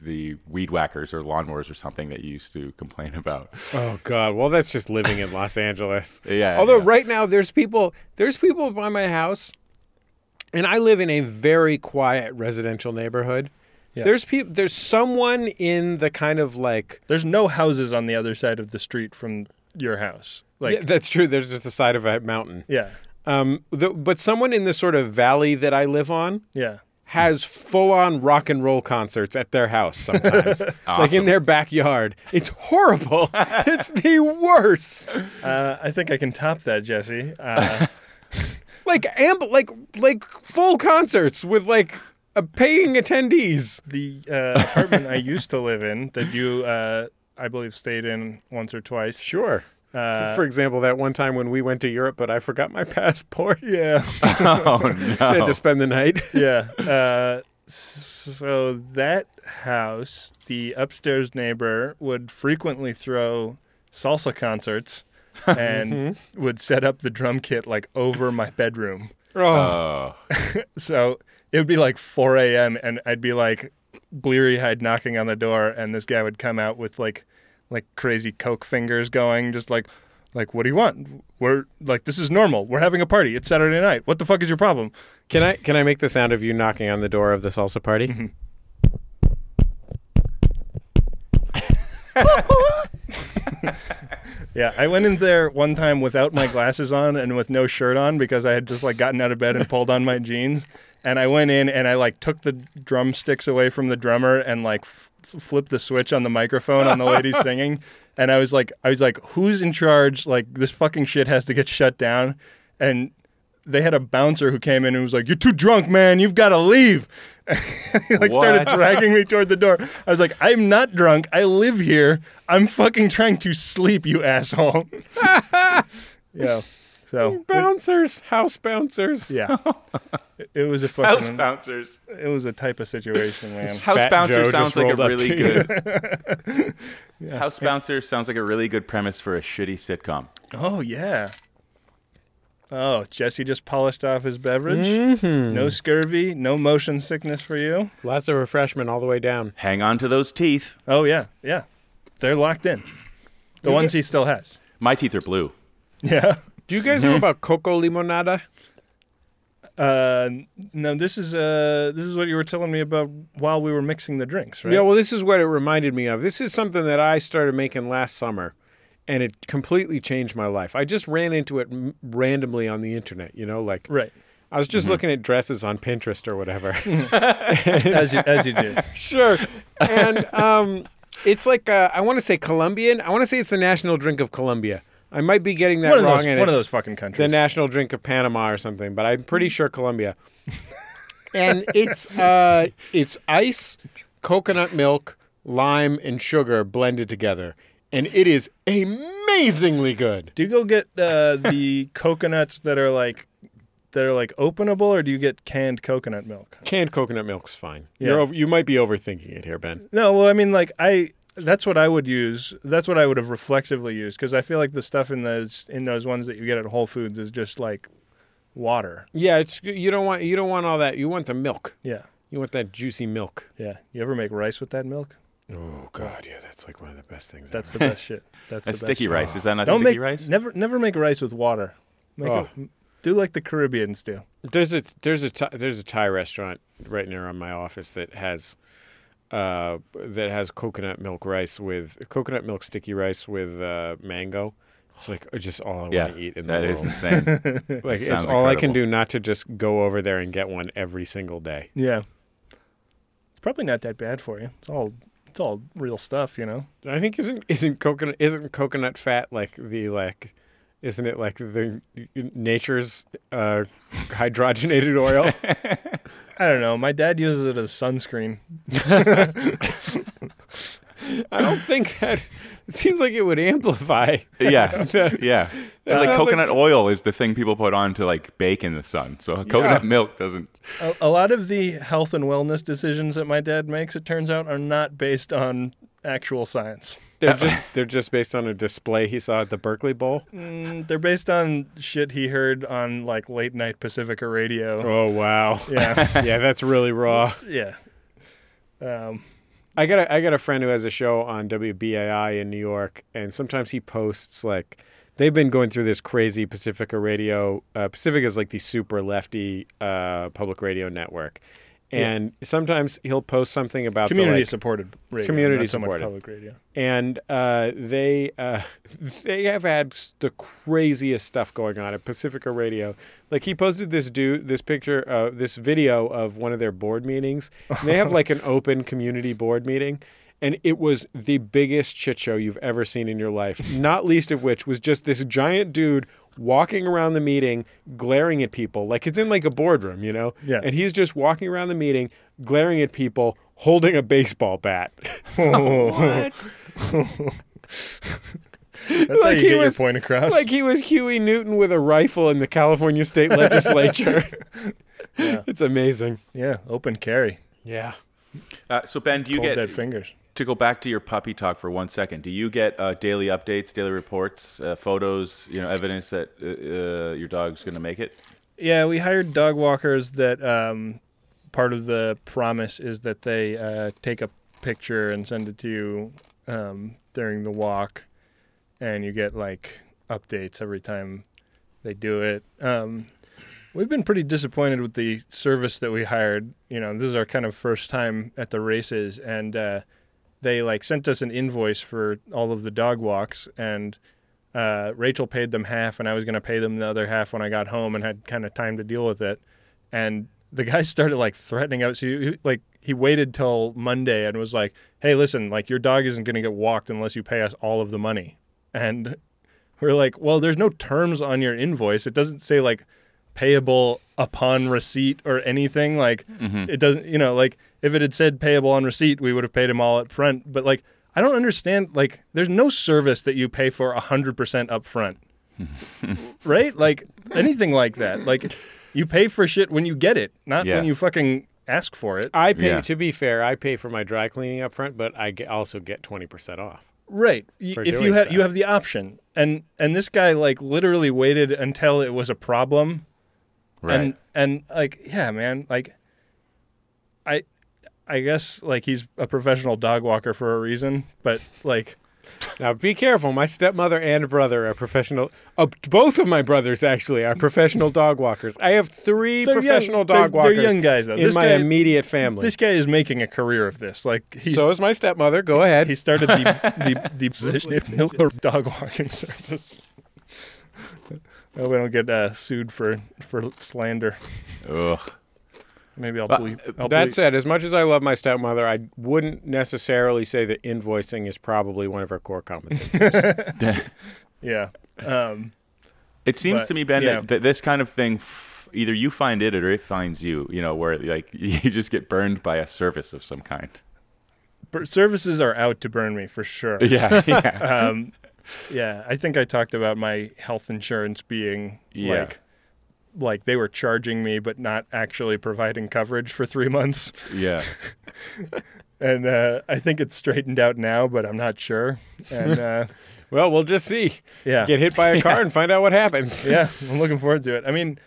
the weed whackers or lawnmowers or something that you used to complain about. oh God! Well, that's just living in Los Angeles. Yeah, Although yeah. right now there's people there's people by my house, and I live in a very quiet residential neighborhood. Yeah. There's people. There's someone in the kind of like. There's no houses on the other side of the street from your house. Like, yeah, that's true. There's just the side of a mountain. yeah, Um, the, but someone in the sort of valley that I live on yeah. Has full on rock and roll concerts at their house sometimes, like in their backyard. It's horrible. it's the worst. Uh, I think I can top that, Jesse. Uh, Like amb- like like full concerts with like uh, paying attendees. the uh, apartment I used to live in that you, uh, I believe, stayed in once or twice. Sure. Uh, For example, that one time when we went to Europe, but I forgot my passport. yeah, oh I had to spend the night. yeah. Uh, so that house, the upstairs neighbor would frequently throw salsa concerts and would set up the drum kit like over my bedroom. Oh, So it would be like 4 a.m. and I'd be like bleary eyed knocking on the door, and this guy would come out with like like crazy coke fingers going, just like like what do you want? We're like this is normal. We're having a party. It's Saturday night. What the fuck is your problem? Can I can I make the sound of you knocking on the door of the salsa party? Mm-hmm. Yeah, I went in there one time without my glasses on and with no shirt on because I had just like gotten out of bed and pulled on my jeans. And I went in and I like took the drumsticks away from the drummer and like f- flipped the switch on the microphone on the lady singing. And I was like, I was like, who's in charge? Like this fucking shit has to get shut down. And they had a bouncer who came in and was like, "You're too drunk, man. You've got to leave." he like started dragging me toward the door. I was like, "I'm not drunk. I live here. I'm fucking trying to sleep, you asshole." yeah. So Bouncers, house bouncers. yeah, it, it was a fucking house bouncers. It was a type of situation, man. House Fat bouncer Joe sounds like a really to you. good. House bouncer sounds like a really good premise for a shitty sitcom. Oh yeah. Oh, Jesse just polished off his beverage. Mm-hmm. No scurvy, no motion sickness for you. Lots of refreshment all the way down. Hang on to those teeth. Oh yeah, yeah. They're locked in. The ones he still has. My teeth are blue. Yeah. Do you guys know about coco limonada? Uh, no, this is uh, this is what you were telling me about while we were mixing the drinks, right? Yeah, well, this is what it reminded me of. This is something that I started making last summer, and it completely changed my life. I just ran into it m- randomly on the internet, you know, like right. I was just looking at dresses on Pinterest or whatever. As you as you do. sure. And um, it's like uh, I want to say Colombian. I want to say it's the national drink of Colombia. I might be getting that One of wrong. those and one of those fucking countries. the national drink of Panama or something, but I'm pretty sure Colombia. and it's uh, it's ice, coconut milk, lime, and sugar blended together, and it is amazingly good. do you go get uh, the coconuts that are like that are like openable, or do you get canned coconut milk? Canned coconut milk's fine. Yeah. You're over, you might be overthinking it here, Ben. No, well, I mean, like I. That's what I would use. That's what I would have reflexively used because I feel like the stuff in those in those ones that you get at Whole Foods is just like water. Yeah, it's you don't want you don't want all that. You want the milk. Yeah, You want that juicy milk. yeah. You ever make rice with that milk? Oh God, yeah, that's like one of the best things. That's the best shit. That's, That's the best sticky shit. rice. Is that not Don't sticky make rice? never never make rice with water. Make Oh. it, do like the Caribbeans do. There's a there's a Thai, there's a Thai restaurant right near on my office that has uh that has coconut milk rice with coconut milk sticky rice with uh, mango. It's like uh, just all I Yeah, want to eat in the that world. is insane. like it's sounds all I can do not to just go over there and get one every single day. Yeah. It's probably not that bad for you. It's all it's all real stuff, you know. I think isn't isn't coconut isn't coconut fat like the like isn't it like the nature's uh, hydrogenated oil? I don't know. My dad uses it as sunscreen. I don't think that. It seems like it would amplify. yeah, yeah. And, like sounds like coconut oil is the thing people put on to like bake in the sun. So coconut Yeah. milk doesn't. A, a lot of the health and wellness decisions that my dad makes, it turns out, are not based on actual science. They're just they're just based on a display he saw at the Berkeley Bowl. Mm, they're based on shit he heard on like late night Pacifica radio. Oh wow. Yeah, yeah, that's really raw. yeah. Um, I got a, I got a friend who has a show on WBAI in New York, and sometimes he posts like they've been going through this crazy Pacifica radio. Uh, Pacifica is like the super lefty uh, public radio network, and sometimes he'll post something about the, community like- supported radio, Community not so supported. public radio. and uh, they uh, they have had the craziest stuff going on at Pacifica Radio. Like he posted this dude, this picture, uh, this video of one of their board meetings. And they have like an open community board meeting, and it was the biggest shit show you've ever seen in your life. Not least of which was just this giant dude walking around the meeting, glaring at people like it's in like a boardroom, you know. Yeah. And he's just walking around the meeting, glaring at people, holding a baseball bat. That's how Like you he get was- your point across. like he was Huey Newton with a rifle in the California state legislature. Yeah. It's amazing. yeah, open carry, Yeah. Uh, so Ben, do you cold get dead fingers. To go back to your puppy talk for one second? Do you get uh, daily updates, daily reports, uh, photos, you know, evidence that uh, uh, your dog's going to make it? Yeah, we hired dog walkers that um, part of the promise is that they uh, take a picture and send it to you um, during the walk, and you get like updates every time they do it. Um, we've been pretty disappointed with the service that we hired. You know, this is our kind of first time at the races, and uh, they like sent us an invoice for all of the dog walks, and uh, Rachel paid them half, and I was going to pay them the other half when I got home and had kind of time to deal with it. And the guy started like threatening us. He, he- like he waited till Monday and was like, "Hey, listen, like your dog isn't going to get walked unless you pay us all of the money." And we're like, "Well, there's no terms on your invoice. It doesn't say like payable upon receipt or anything. Like it doesn't, you know, like if it had said payable on receipt, we would have paid him all up front. But like, I don't understand. Like, there's no service that you pay for hundred percent up front, right? Like anything like that. Like, you pay for shit when you get it, not Yeah. when you fucking ask for it. I pay, Yeah. to be fair, I pay for my dry cleaning up front, but I get, also get 20% off. Right. If you have so. you have the option, and and this guy like literally waited until it was a problem Right. And and like yeah, man, like I I guess like he's a professional dog walker for a reason, but like Now, be careful. My stepmother and brother are professional. Uh, both of my brothers, actually, are professional dog walkers. I have 3 They're young- professional they're- dog they're walkers young guys, though. in This my guy- immediate family. this guy is making a career of this. Like so is my stepmother. Go ahead. he started the the the Miller dog walking service. I hope I don't get uh, sued for for slander. Ugh. Maybe I'll But, bleep. I'll That bleep. said, as much as I love my stepmother, I wouldn't necessarily say that invoicing is probably one of her core competencies. Yeah. Um, It seems But, to me, Ben, yeah. that, that this kind of thing, either you find it or it finds you. You know, where like you just get burned by a service of some kind. bur- services are out to burn me for sure. Yeah, yeah, um, yeah, I think I talked about my health insurance being Yeah. like, like they were charging me but not actually providing coverage for three months, yeah. and uh, I think it's straightened out now, but I'm not sure. And uh, well, we'll just see. yeah, Get hit by a car and find out what happens. yeah, I'm looking forward to it. I mean,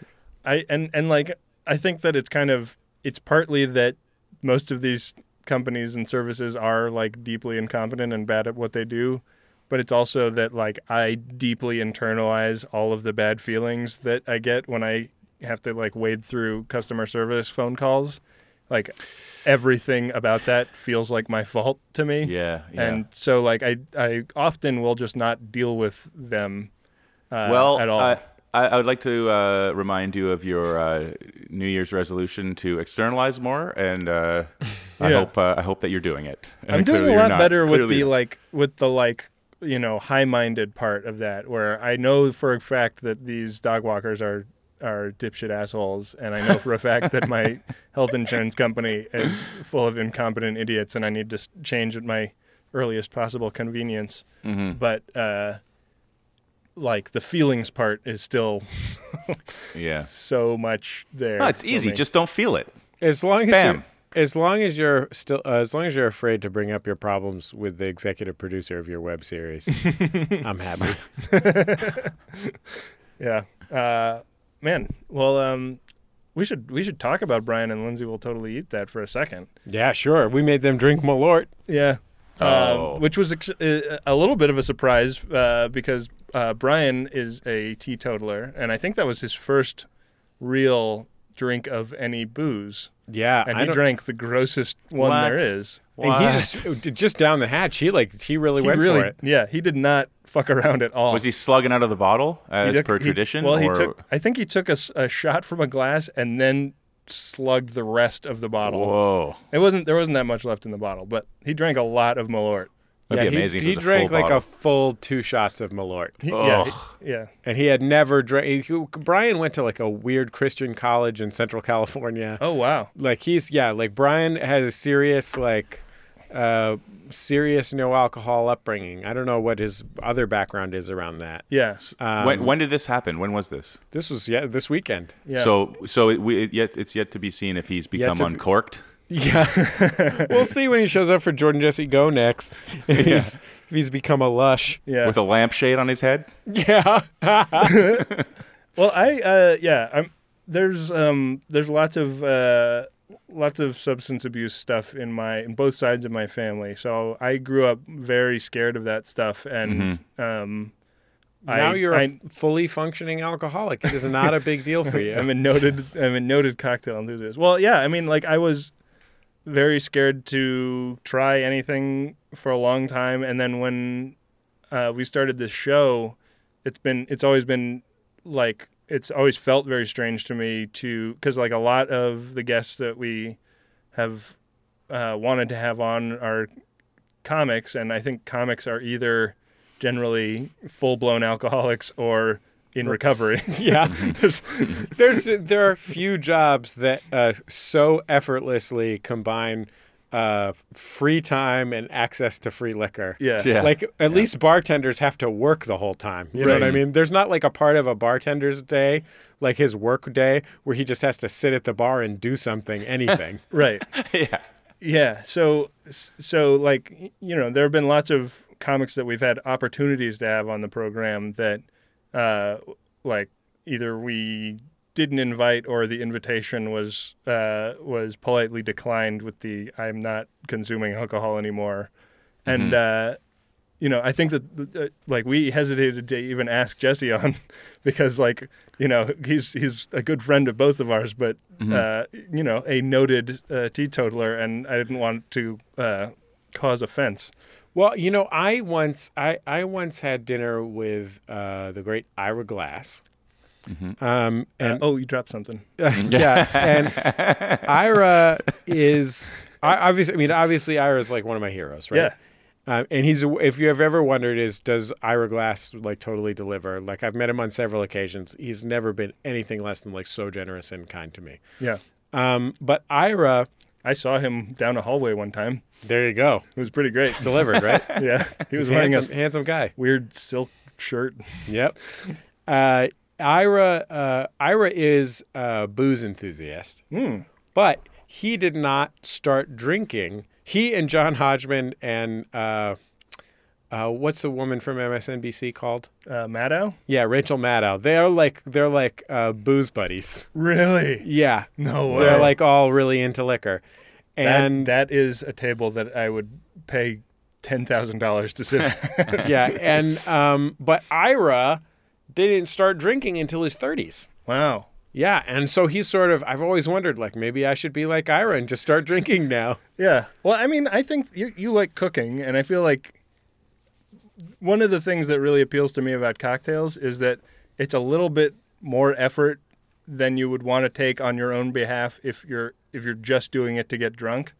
I and and like I think that it's kind of it's partly that most of these companies and services are like deeply incompetent and bad at what they do, but it's also that like I deeply internalize all of the bad feelings that I get when I have to like wade through customer service phone calls. Like everything about that feels like my fault to me. Yeah, yeah. And so like I I often will just not deal with them uh, well, at all. I, I would like to uh, remind you of your uh, New Year's resolution to externalize more, and uh, I hope uh, I hope that you're doing it. And I'm doing a lot better with the like with the like you know high-minded part of that, where I know for a fact that these dog walkers are are dipshit assholes, and I know for a fact that my health insurance company is full of incompetent idiots, and I need to change at my earliest possible convenience. Mhm. But uh, like the feelings part is still Yeah. so much there. No, it's easy. Just don't feel it. As long as Bam. You're, as long as you're still uh, as long as you're afraid to bring up your problems with the executive producer of your web series, I'm happy. Yeah. Uh, man. Well, um, we should we should talk about Brian and Lindsay. will totally eat that for a second. Yeah, sure. We made them drink Malort. Yeah. Oh. Um, which was ex- uh, a little bit of a surprise uh, because uh, Brian is a teetotaler, and I think that was his first real drink of any booze, Yeah, and I he don't- drank the grossest one What? there is. and he just just down the hatch. He like he really He went really, for it. yeah, he did not fuck around at all. Was he slugging out of the bottle uh, as took- per he- tradition? Well, he took. I think he took a shot from a glass and then slugged the rest of the bottle. Whoa. It wasn't. There wasn't that much left in the bottle, but he drank a lot of Malort. That'd yeah, be amazing. He, if he was a full drank like bottle. a full two shots of Malort, He- yeah, he- yeah. and he had never drank. he- Brian went to like a weird Christian college in Central California. Oh wow. like he's yeah like brian has a serious like uh serious no alcohol upbringing i don't know what his other background is around that Yes. um, when, when did this happen? When was this? this was yeah this weekend Yeah. So, so it, we, it yet it's yet to be seen if he's become to be- uncorked. Yeah we'll see when he shows up for jordan jesse go next if, he's, if he's become a lush yeah. with a lampshade on his head. yeah well, I uh, yeah. I'm there's um there's lots of uh lots of substance abuse stuff in my in both sides of my family. So I grew up very scared of that stuff, and um. now I, you're a I, f- fully functioning alcoholic it is not a big deal for you I'm a noted I'm a noted cocktail enthusiast. Well, yeah, I mean, like I was very scared to try anything for a long time, and then when uh, we started this show, it's been it's always been like it's always felt very strange to me to because like a lot of the guests that we have uh, wanted to have on are comics, and I think comics are either generally full blown alcoholics or in recovery. yeah there's there's there are few jobs that uh, so effortlessly combine uh, free time and access to free liquor yeah. Yeah. like at least bartenders have to work the whole time you know what i mean there's not like a part of a bartender's day like his work day where he just has to sit at the bar and do something anything Right. yeah. Yeah. So so like you know there have been lots of comics that we've had opportunities to have on the program that uh like either we didn't invite or the invitation was uh was politely declined with the I'm not consuming alcohol anymore. And uh you know, I think that uh, like we hesitated to even ask Jesse on because like you know he's he's a good friend of both of ours, but uh, you know a noted uh, teetotaler, and I didn't want to uh, cause offense. Well you know i once i i once had dinner with uh, the great ira glass um and Uh, oh, you dropped something. yeah, and Ira is I obviously. I mean, obviously, Ira is like one of my heroes, right? Yeah. Um, and he's if you have ever wondered is does Ira Glass like totally deliver? Like I've met him on several occasions. He's never been anything less than like so generous and kind to me. Yeah, Um, but Ira, I saw him down a hallway one time. There you go, It was pretty great. delivered, right? yeah, he was He's wearing handsome, a handsome guy. weird silk shirt. Yep. Uh, Ira, uh, Ira is a booze enthusiast, Hmm. but he did not start drinking. He and John Hodgman and uh, uh, what's the woman from MSNBC called? Uh, Maddow? Yeah, Rachel Maddow. They're like they're like uh, booze buddies. Really? Yeah, No way. they're like all really into liquor, and that is a table that I would pay ten thousand dollars to sit. at. yeah, and um, but Ira didn't start drinking until his thirties. wow. Yeah, and so he's sort of. I've always wondered, like, maybe I should be like Ira and just start drinking now. Yeah. Well, I mean, I think you you like cooking, and I feel like one of the things that really appeals to me about cocktails is that it's a little bit more effort than you would want to take on your own behalf if you're if you're just doing it to get drunk.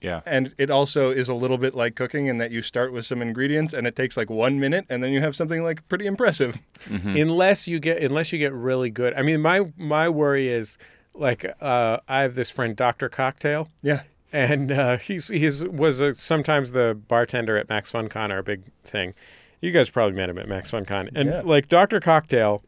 Yeah. And it also is a little bit like cooking in that you start with some ingredients and it takes like one minute and then you have something like pretty impressive. unless you get unless you get really good. I mean, my my worry is like uh, I have this friend, Doctor Cocktail, Yeah. and uh, he's he's was a, sometimes the bartender at Max FunCon, our big thing. You guys probably met him at Max FunCon, and Yeah. like Doctor Cocktail,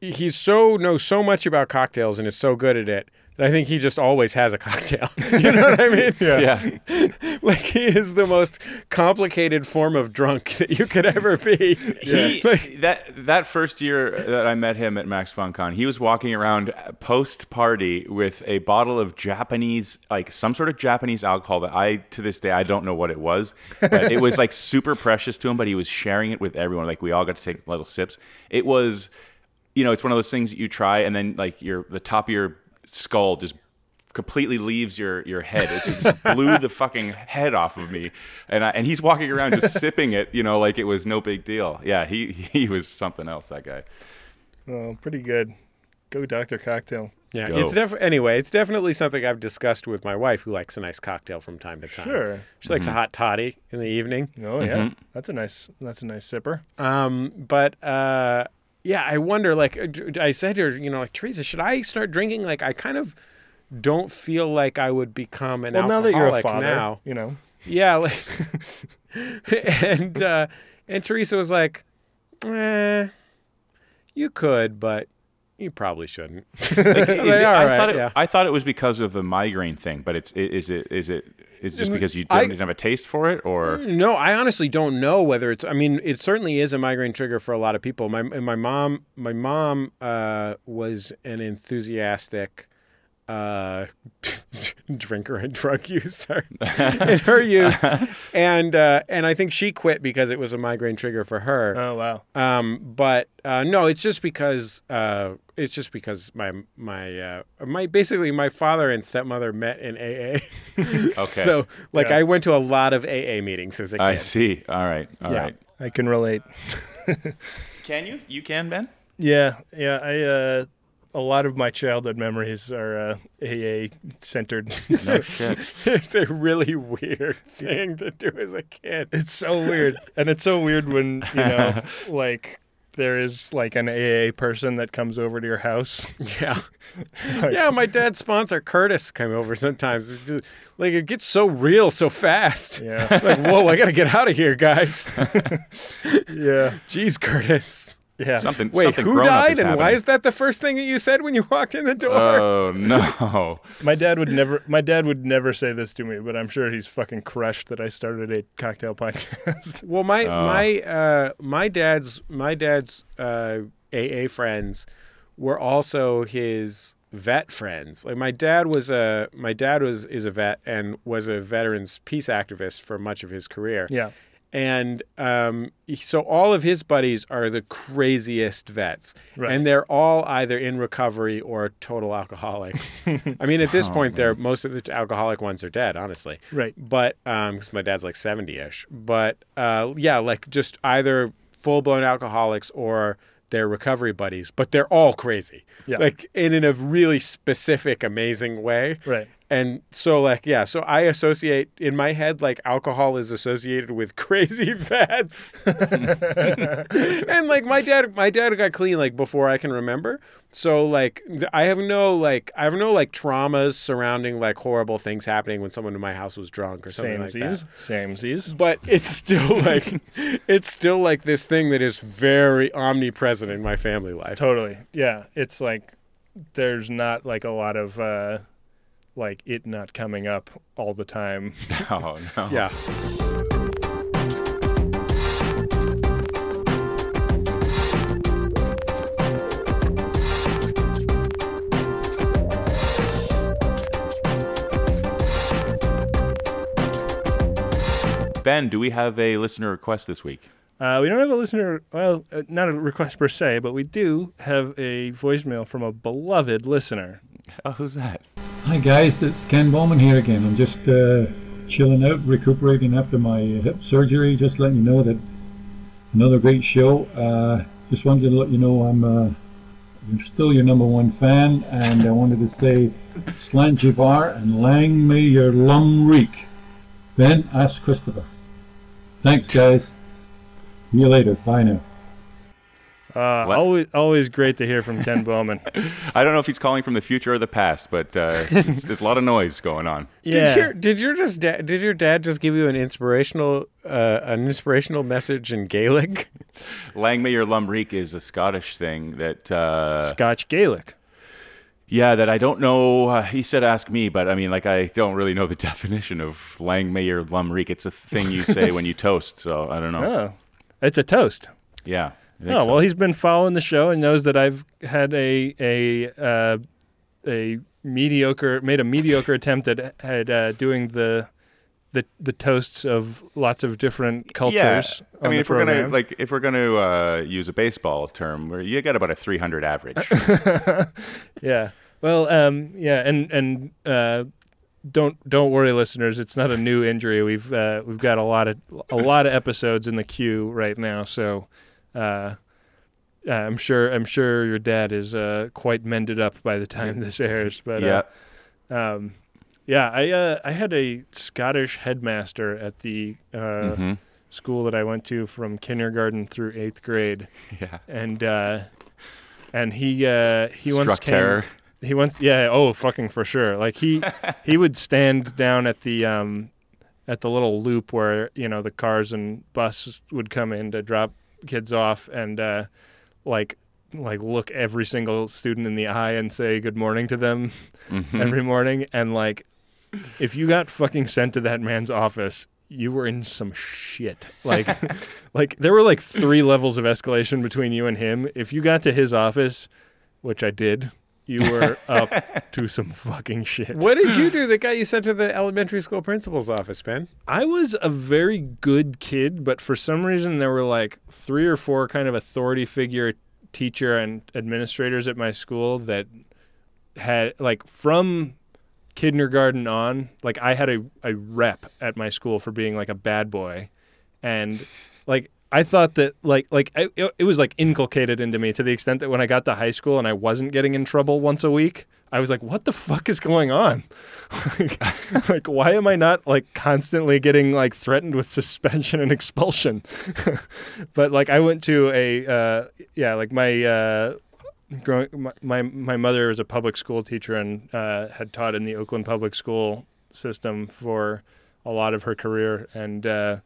he's so knows so much about cocktails and is so good at it. that I think he just always has a cocktail. you know what I mean? Yeah. Like he is the most complicated form of drunk that you could ever be. He, Like- that that first year that I met him at Max FunCon, he was walking around post party with a bottle of Japanese, like some sort of Japanese alcohol that I to this day I don't know what it was, but it was like super precious to him. But he was sharing it with everyone. Like we all got to take little sips. It was, you know, it's one of those things that you try and then like your the top of your skull just completely leaves your your head. It just blew the fucking head off of me, and I, and he's walking around just sipping it, you know, like it was no big deal. Yeah, he he was something else. That guy. Oh, pretty good. Go Dr. Cocktail. Yeah, Go. it's def- anyway. It's definitely something I've discussed with my wife, who likes a nice cocktail from time to time. Sure. she likes a hot toddy in the evening. Oh yeah. That's a nice that's a nice sipper. Um, but uh, yeah, I wonder. Like I said to her, you know, like Teresa, should I start drinking? Like I kind of don't feel like I would become an Well, now that you're a father, now. you know. Yeah, like, and uh, and Teresa was like, eh, you could, but you probably shouldn't. Like, it- I right, thought it, yeah. I thought it was because of the migraine thing, but it's is it is it is it just because you I- didn't have a taste for it, or No, I honestly don't know whether it's. I mean, it certainly is a migraine trigger for a lot of people. My and my mom, my mom uh, was an enthusiastic uh, drinker and drug user in her youth, and uh, and I think she quit because it was a migraine trigger for her. Oh wow. Um, but uh, no, it's just because uh, it's just because my my uh, my basically my father and stepmother met in AA. Okay. So like Yeah. I went to a lot of AA meetings as a kid. I see. All right, all right. Yeah. I can relate. Can you? You can, Ben. Yeah, yeah. I uh, a lot of my childhood memories are uh, AA centered. No shit. it's a really weird thing to do as a kid. it's so weird, and it's so weird when you know, like, there is like an AA person that comes over to your house. Yeah. Like- yeah, my dad's sponsor Curtis came over sometimes. Like it gets so real so fast. Yeah, Like, whoa, I gotta get out of here, guys. yeah, Jeez, Curtis. Yeah. Something. Wait, something who grown-up died is and why is that the first thing that you said when you walked in the door? Oh no! My dad would never. My dad would never say this to me, but I'm sure he's fucking crushed that I started a cocktail podcast. Well, my Oh. my uh, my dad's my dad's uh, AA friends were also his vet friends. Like my dad was a my dad was is a vet and was a veterans peace activist for much of his career. yeah, And um, so all of his buddies are the craziest vets, Right. and they're all either in recovery or total alcoholics. I mean, at this Oh, point, they're most of the alcoholic ones are dead, honestly right. but um because my dad's like 70ish but uh yeah like just either full-blown alcoholics or they're recovery buddies but they're all crazy Yeah. like in, in a really specific amazing way Right. And so like yeah so i associate in my head like alcohol is associated with crazy vets and like my dad my dad got clean like before i can remember so like i have no like i have no like traumas surrounding like horrible things happening when someone in my house was drunk or something like that Samesies. Samesies. but it's still like it's still like this thing that is very omnipresent in my family life Totally. Yeah. It's like there's not like a lot of uh like it not coming up all the time. Oh no! yeah Ben, do we have a listener request this week? Uh, we don't have a listener, well, uh, not a request per se, but we do have a voicemail from a beloved listener. Oh, who's that? Hi guys, it's Ken Bowman here again. I'm just uh, chilling out, recuperating after my hip surgery. Just letting you know that Another great show. Uh, just wanted to let you know I'm uh, still your number one fan, and I wanted to say Slàinte mhath and Lang may yer lum reek. Ben, ask Christopher. Thanks, guys. See you later. Bye now. Uh, always, always great to hear from Ken Bowman. I don't know if he's calling from the future or the past, but uh, it's, there's a lot of noise going on. yeah, Did your did your just da- did your dad just give you an inspirational uh, an inspirational message in Gaelic? Lang may yer lum reek is a Scottish thing that, uh, Scotch Gaelic. yeah, that I don't know. Uh, he said ask me, but I mean, like, I don't really know the definition of Lang may yer lum reek. It's a thing you say when you toast, so I don't know. Oh, it's a toast. Yeah. Oh so. well, he's been following the show and knows that I've had a a uh, a mediocre made a mediocre attempt at at uh, doing the the the toasts of lots of different cultures. Yeah. I mean, the if we're gonna like, if we're gonna uh, use a baseball term, where you got about a 300 average. yeah. Well, um, yeah, and and uh, don't don't worry, listeners. It's not a new injury. We've uh, we've got a lot of a lot of episodes in the queue right now. So, uh, uh, I'm sure I'm sure your dad is uh, quite mended up by the time this airs. But yeah. uh, um, yeah, I uh, I had a Scottish headmaster at the uh, hmm school that I went to from kindergarten through eighth grade, Yeah. and uh, and he uh, he once came, terror. he once, yeah, oh, fucking for sure. Like he he would stand down at the um at the little loop where you know the cars and bus would come in to drop kids off, and uh, like like look every single student in the eye and say good morning to them Mhm. every morning, and like if you got fucking sent to that man's office. You were in some shit. Like, like there were like three levels of escalation between you and him. If you got to his office, which I did, you were up to some fucking shit. What did you do that got you sent to the elementary school principal's office, Ben? I was a very good kid, but for some reason there were like three or four kind of authority figure teacher and administrators at my school that had like from kindergarten on, like I had a, a rep at my school for being like a bad boy. And like I thought that like like I, it, was like inculcated into me to the extent that when I got to high school and I wasn't getting in trouble once a week, I was like, what the fuck is going on? like, like, why am I not like constantly getting like threatened with suspension and expulsion? but like, I went to a uh, yeah, like my uh, growing my, my my mother was a public school teacher and uh, had taught in the Oakland public school system for a lot of her career and uh,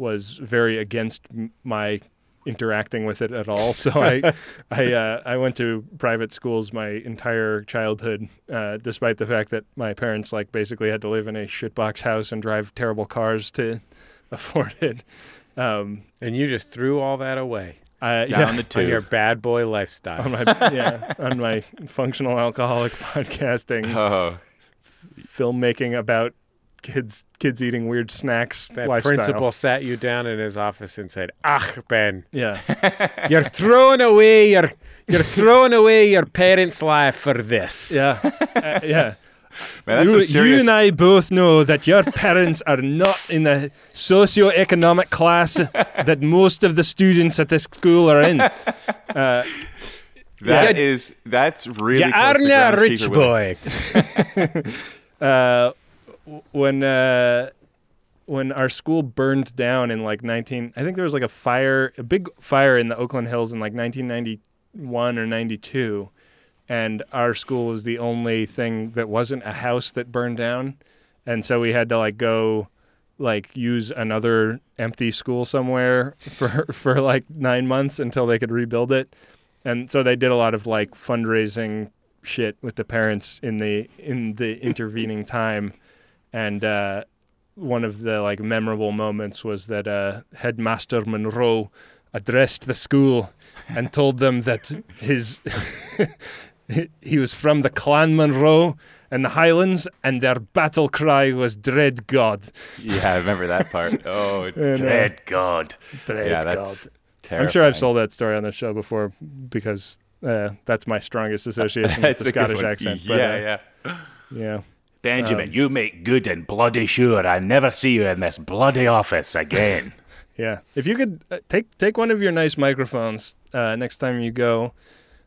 was very against my interacting with it at all. So I I uh, I went to private schools my entire childhood, uh, despite the fact that my parents like basically had to live in a shitbox house and drive terrible cars to afford it. Um, And you just threw all that away I, Down yeah, the on tube. your bad boy lifestyle. on my yeah on my functional alcoholic podcasting Oh, filmmaking about kids kids eating weird snacks that lifestyle. principal sat you down in his office and said, "Ach, Ben, Yeah, you're throwing away your you're throwing away your parents' life for this." yeah, uh, yeah. man, you, serious. you and I both know that your parents are not in the socio-economic class that most of the students at this school are in. Uh, That Yeah. is that's really. You aren't a rich boy. uh, w- when uh, when our school burned down in like 19 I think there was like a fire a big fire in the Oakland Hills in like 1991 or 92 and our school was the only thing that wasn't a house that burned down. And so we had to like go like use another empty school somewhere for for like 9 months until they could rebuild it. And so they did a lot of like fundraising shit with the parents in the in the intervening time and uh one of the like memorable moments was that uh headmaster Monroe addressed the school and told them that his he was from the clan Munro and the Highlands and their battle cry was dread god Yeah, I remember that part. Oh, uh, dread God. dread yeah, god that's. I'm sure I've terrifying. sold that story on the show before because uh, that's my strongest association with the Scottish accent. But, yeah, uh, yeah. yeah. Benjamin, Um, you make good and bloody sure I never see you in this bloody office again. Yeah. If you could uh, take take one of your nice microphones uh, next time you go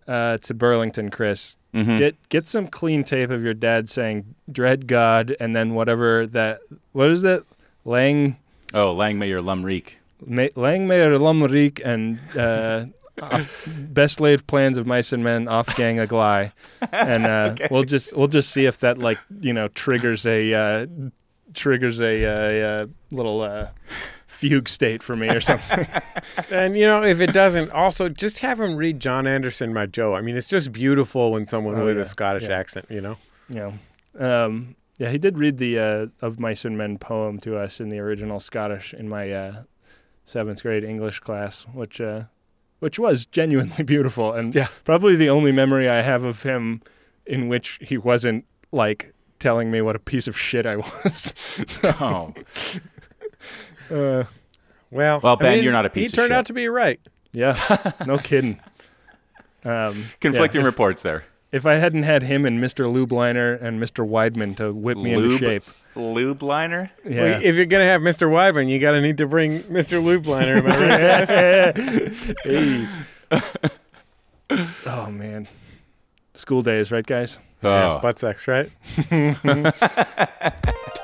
uh, to Burlington, Chris. Mhm. Get get some clean tape of your dad saying "Dread God" and then whatever that what is that Lang Oh, Lang may yer lum reek. Ma- Lang may yer lum reek and uh, off, best laid plans of mice and men off gang a gly, and uh, we'll just we'll just see if that like you know triggers a uh, triggers a, uh uh little uh, fugue state for me or something. And you know, if it doesn't, also just have him read John Anderson, My Jo. I mean, it's just beautiful when someone Oh, with yeah. a Scottish Yeah. accent, you know. you know. Um, yeah, he did read the uh, of mice and men poem to us in the original Scottish in my uh, seventh grade English class, which uh, which was genuinely beautiful and Yeah. probably the only memory I have of him in which he wasn't like telling me what a piece of shit I was. Oh, uh, Well, Well, I Ben, mean, you're not a He piece of shit. He turned shit. out to be right. yeah, no kidding. Um, conflicting yeah, if, reports there. If I hadn't had him and Mr. Lubliner and Mr. Weidman to whip me into shape, Lube liner. yeah. Well, if you're gonna have Mr. Wyman, you gotta need to bring Mr. Loopliner. Am I right? hey. oh man, school days, right, guys? Oh, Butt sex, right?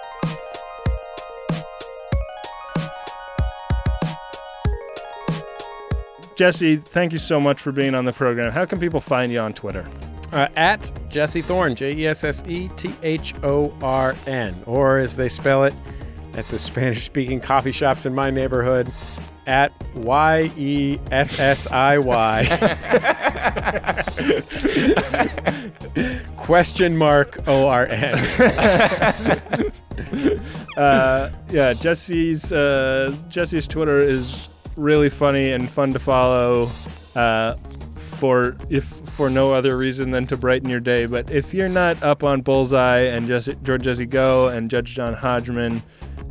Jesse, thank you so much for being on the program. How can people find you on Twitter? Uh, at Jesse Thorn, J E S S E T H O R N, or as they spell it at the Spanish speaking coffee shops in my neighborhood, at Y E S S I Y. Question mark O R N. Uh, yeah, Jesse's uh, Jesse's Twitter is really funny and fun to follow. Uh, for if for no other reason than to brighten your day. But if you're not up on Bullseye and Jesse, Jordan Jesse Go and Judge John Hodgman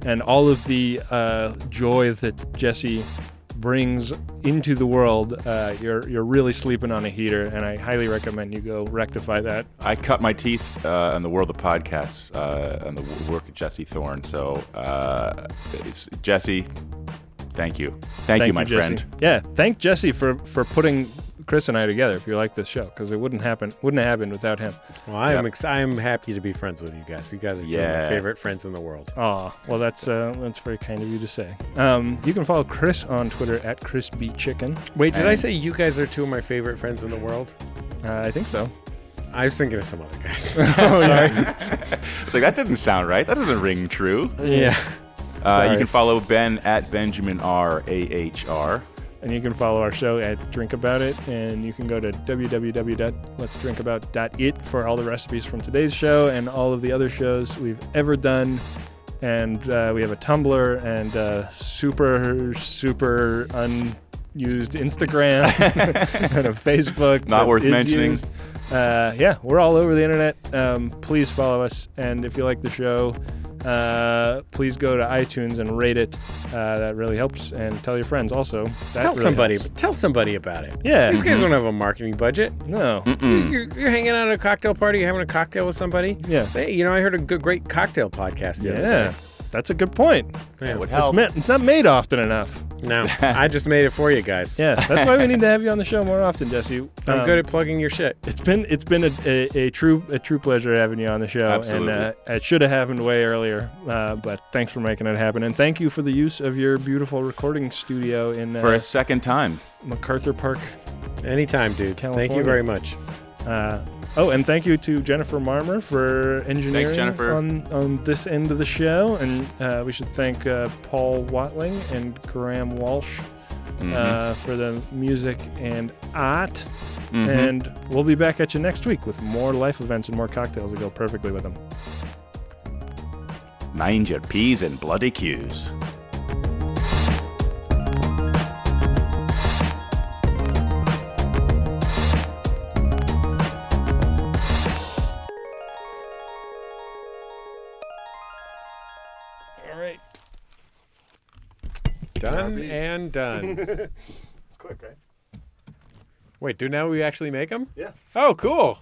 and all of the uh, joy that Jesse brings into the world, uh, you're you're really sleeping on a heater, and I highly recommend you go rectify that. I cut my teeth uh, in the world of podcasts uh, and the work of Jesse Thorn. So, uh, Jesse, thank you, thank, you, my Jesse. friend. Yeah, thank Jesse for for putting Chris and I together. If you like this show, because it wouldn't happen wouldn't have happened without him. Well, I am Yep. ex- I am happy to be friends with you guys. You guys are two of Yeah. my favorite friends in the world. Oh, well, that's uh, that's very kind of you to say. Um, you can follow Chris on Twitter at Chris B Chicken. Wait, did I say you guys are two of my favorite friends in the world? Uh, I think so. I was thinking of some other guys. Oh, Sorry. It's like that doesn't sound right. That doesn't ring true. yeah. Uh, you can follow Ben at Benjamin R A H R. And you can follow our show at Drink About It, and you can go to www.letsdrinkabout.it for all the recipes from today's show and all of the other shows we've ever done. And uh, we have a Tumblr and a super, super unused Instagram and a Facebook. Not worth mentioning. used. Uh, yeah, we're all over the internet. Um, please follow us, and if you like the show, uh, please go to iTunes and rate it. Uh, that really helps, and tell your friends also. That Tell really somebody. helps. Tell somebody about it. Yeah. These guys don't have a marketing budget. No. Mm-mm. You're, you're hanging out at a cocktail party, you're having a cocktail with somebody. Yeah. Say, you know, I heard a good, great cocktail podcast. the other Yeah. day. That's a good point. Yeah. would It's, help. ma- it's not made often enough. No, I just made it for you guys. Yeah, that's why we need to have you on the show more often, Jesse. I'm Um, good at plugging your shit. It's been it's been a, a, a true a true pleasure having you on the show, Absolutely. and uh, it should have happened way earlier. Uh, but thanks for making it happen, and thank you for the use of your beautiful recording studio in uh, For a second time. MacArthur Park. Anytime, dudes. Thank you very much. Uh, oh, and thank you to Jennifer Marmor for engineering Jennifer. on on this end of the show, and uh, we should thank uh, Paul Watling and Graham Walsh Mhm. uh, for the music and art. Mhm. And we'll be back at you next week with more life events and more cocktails that go perfectly with them. Mind your P's and bloody Q's. Done and done. It's quick, right? Wait, do now we actually make them? Yeah. Oh, cool.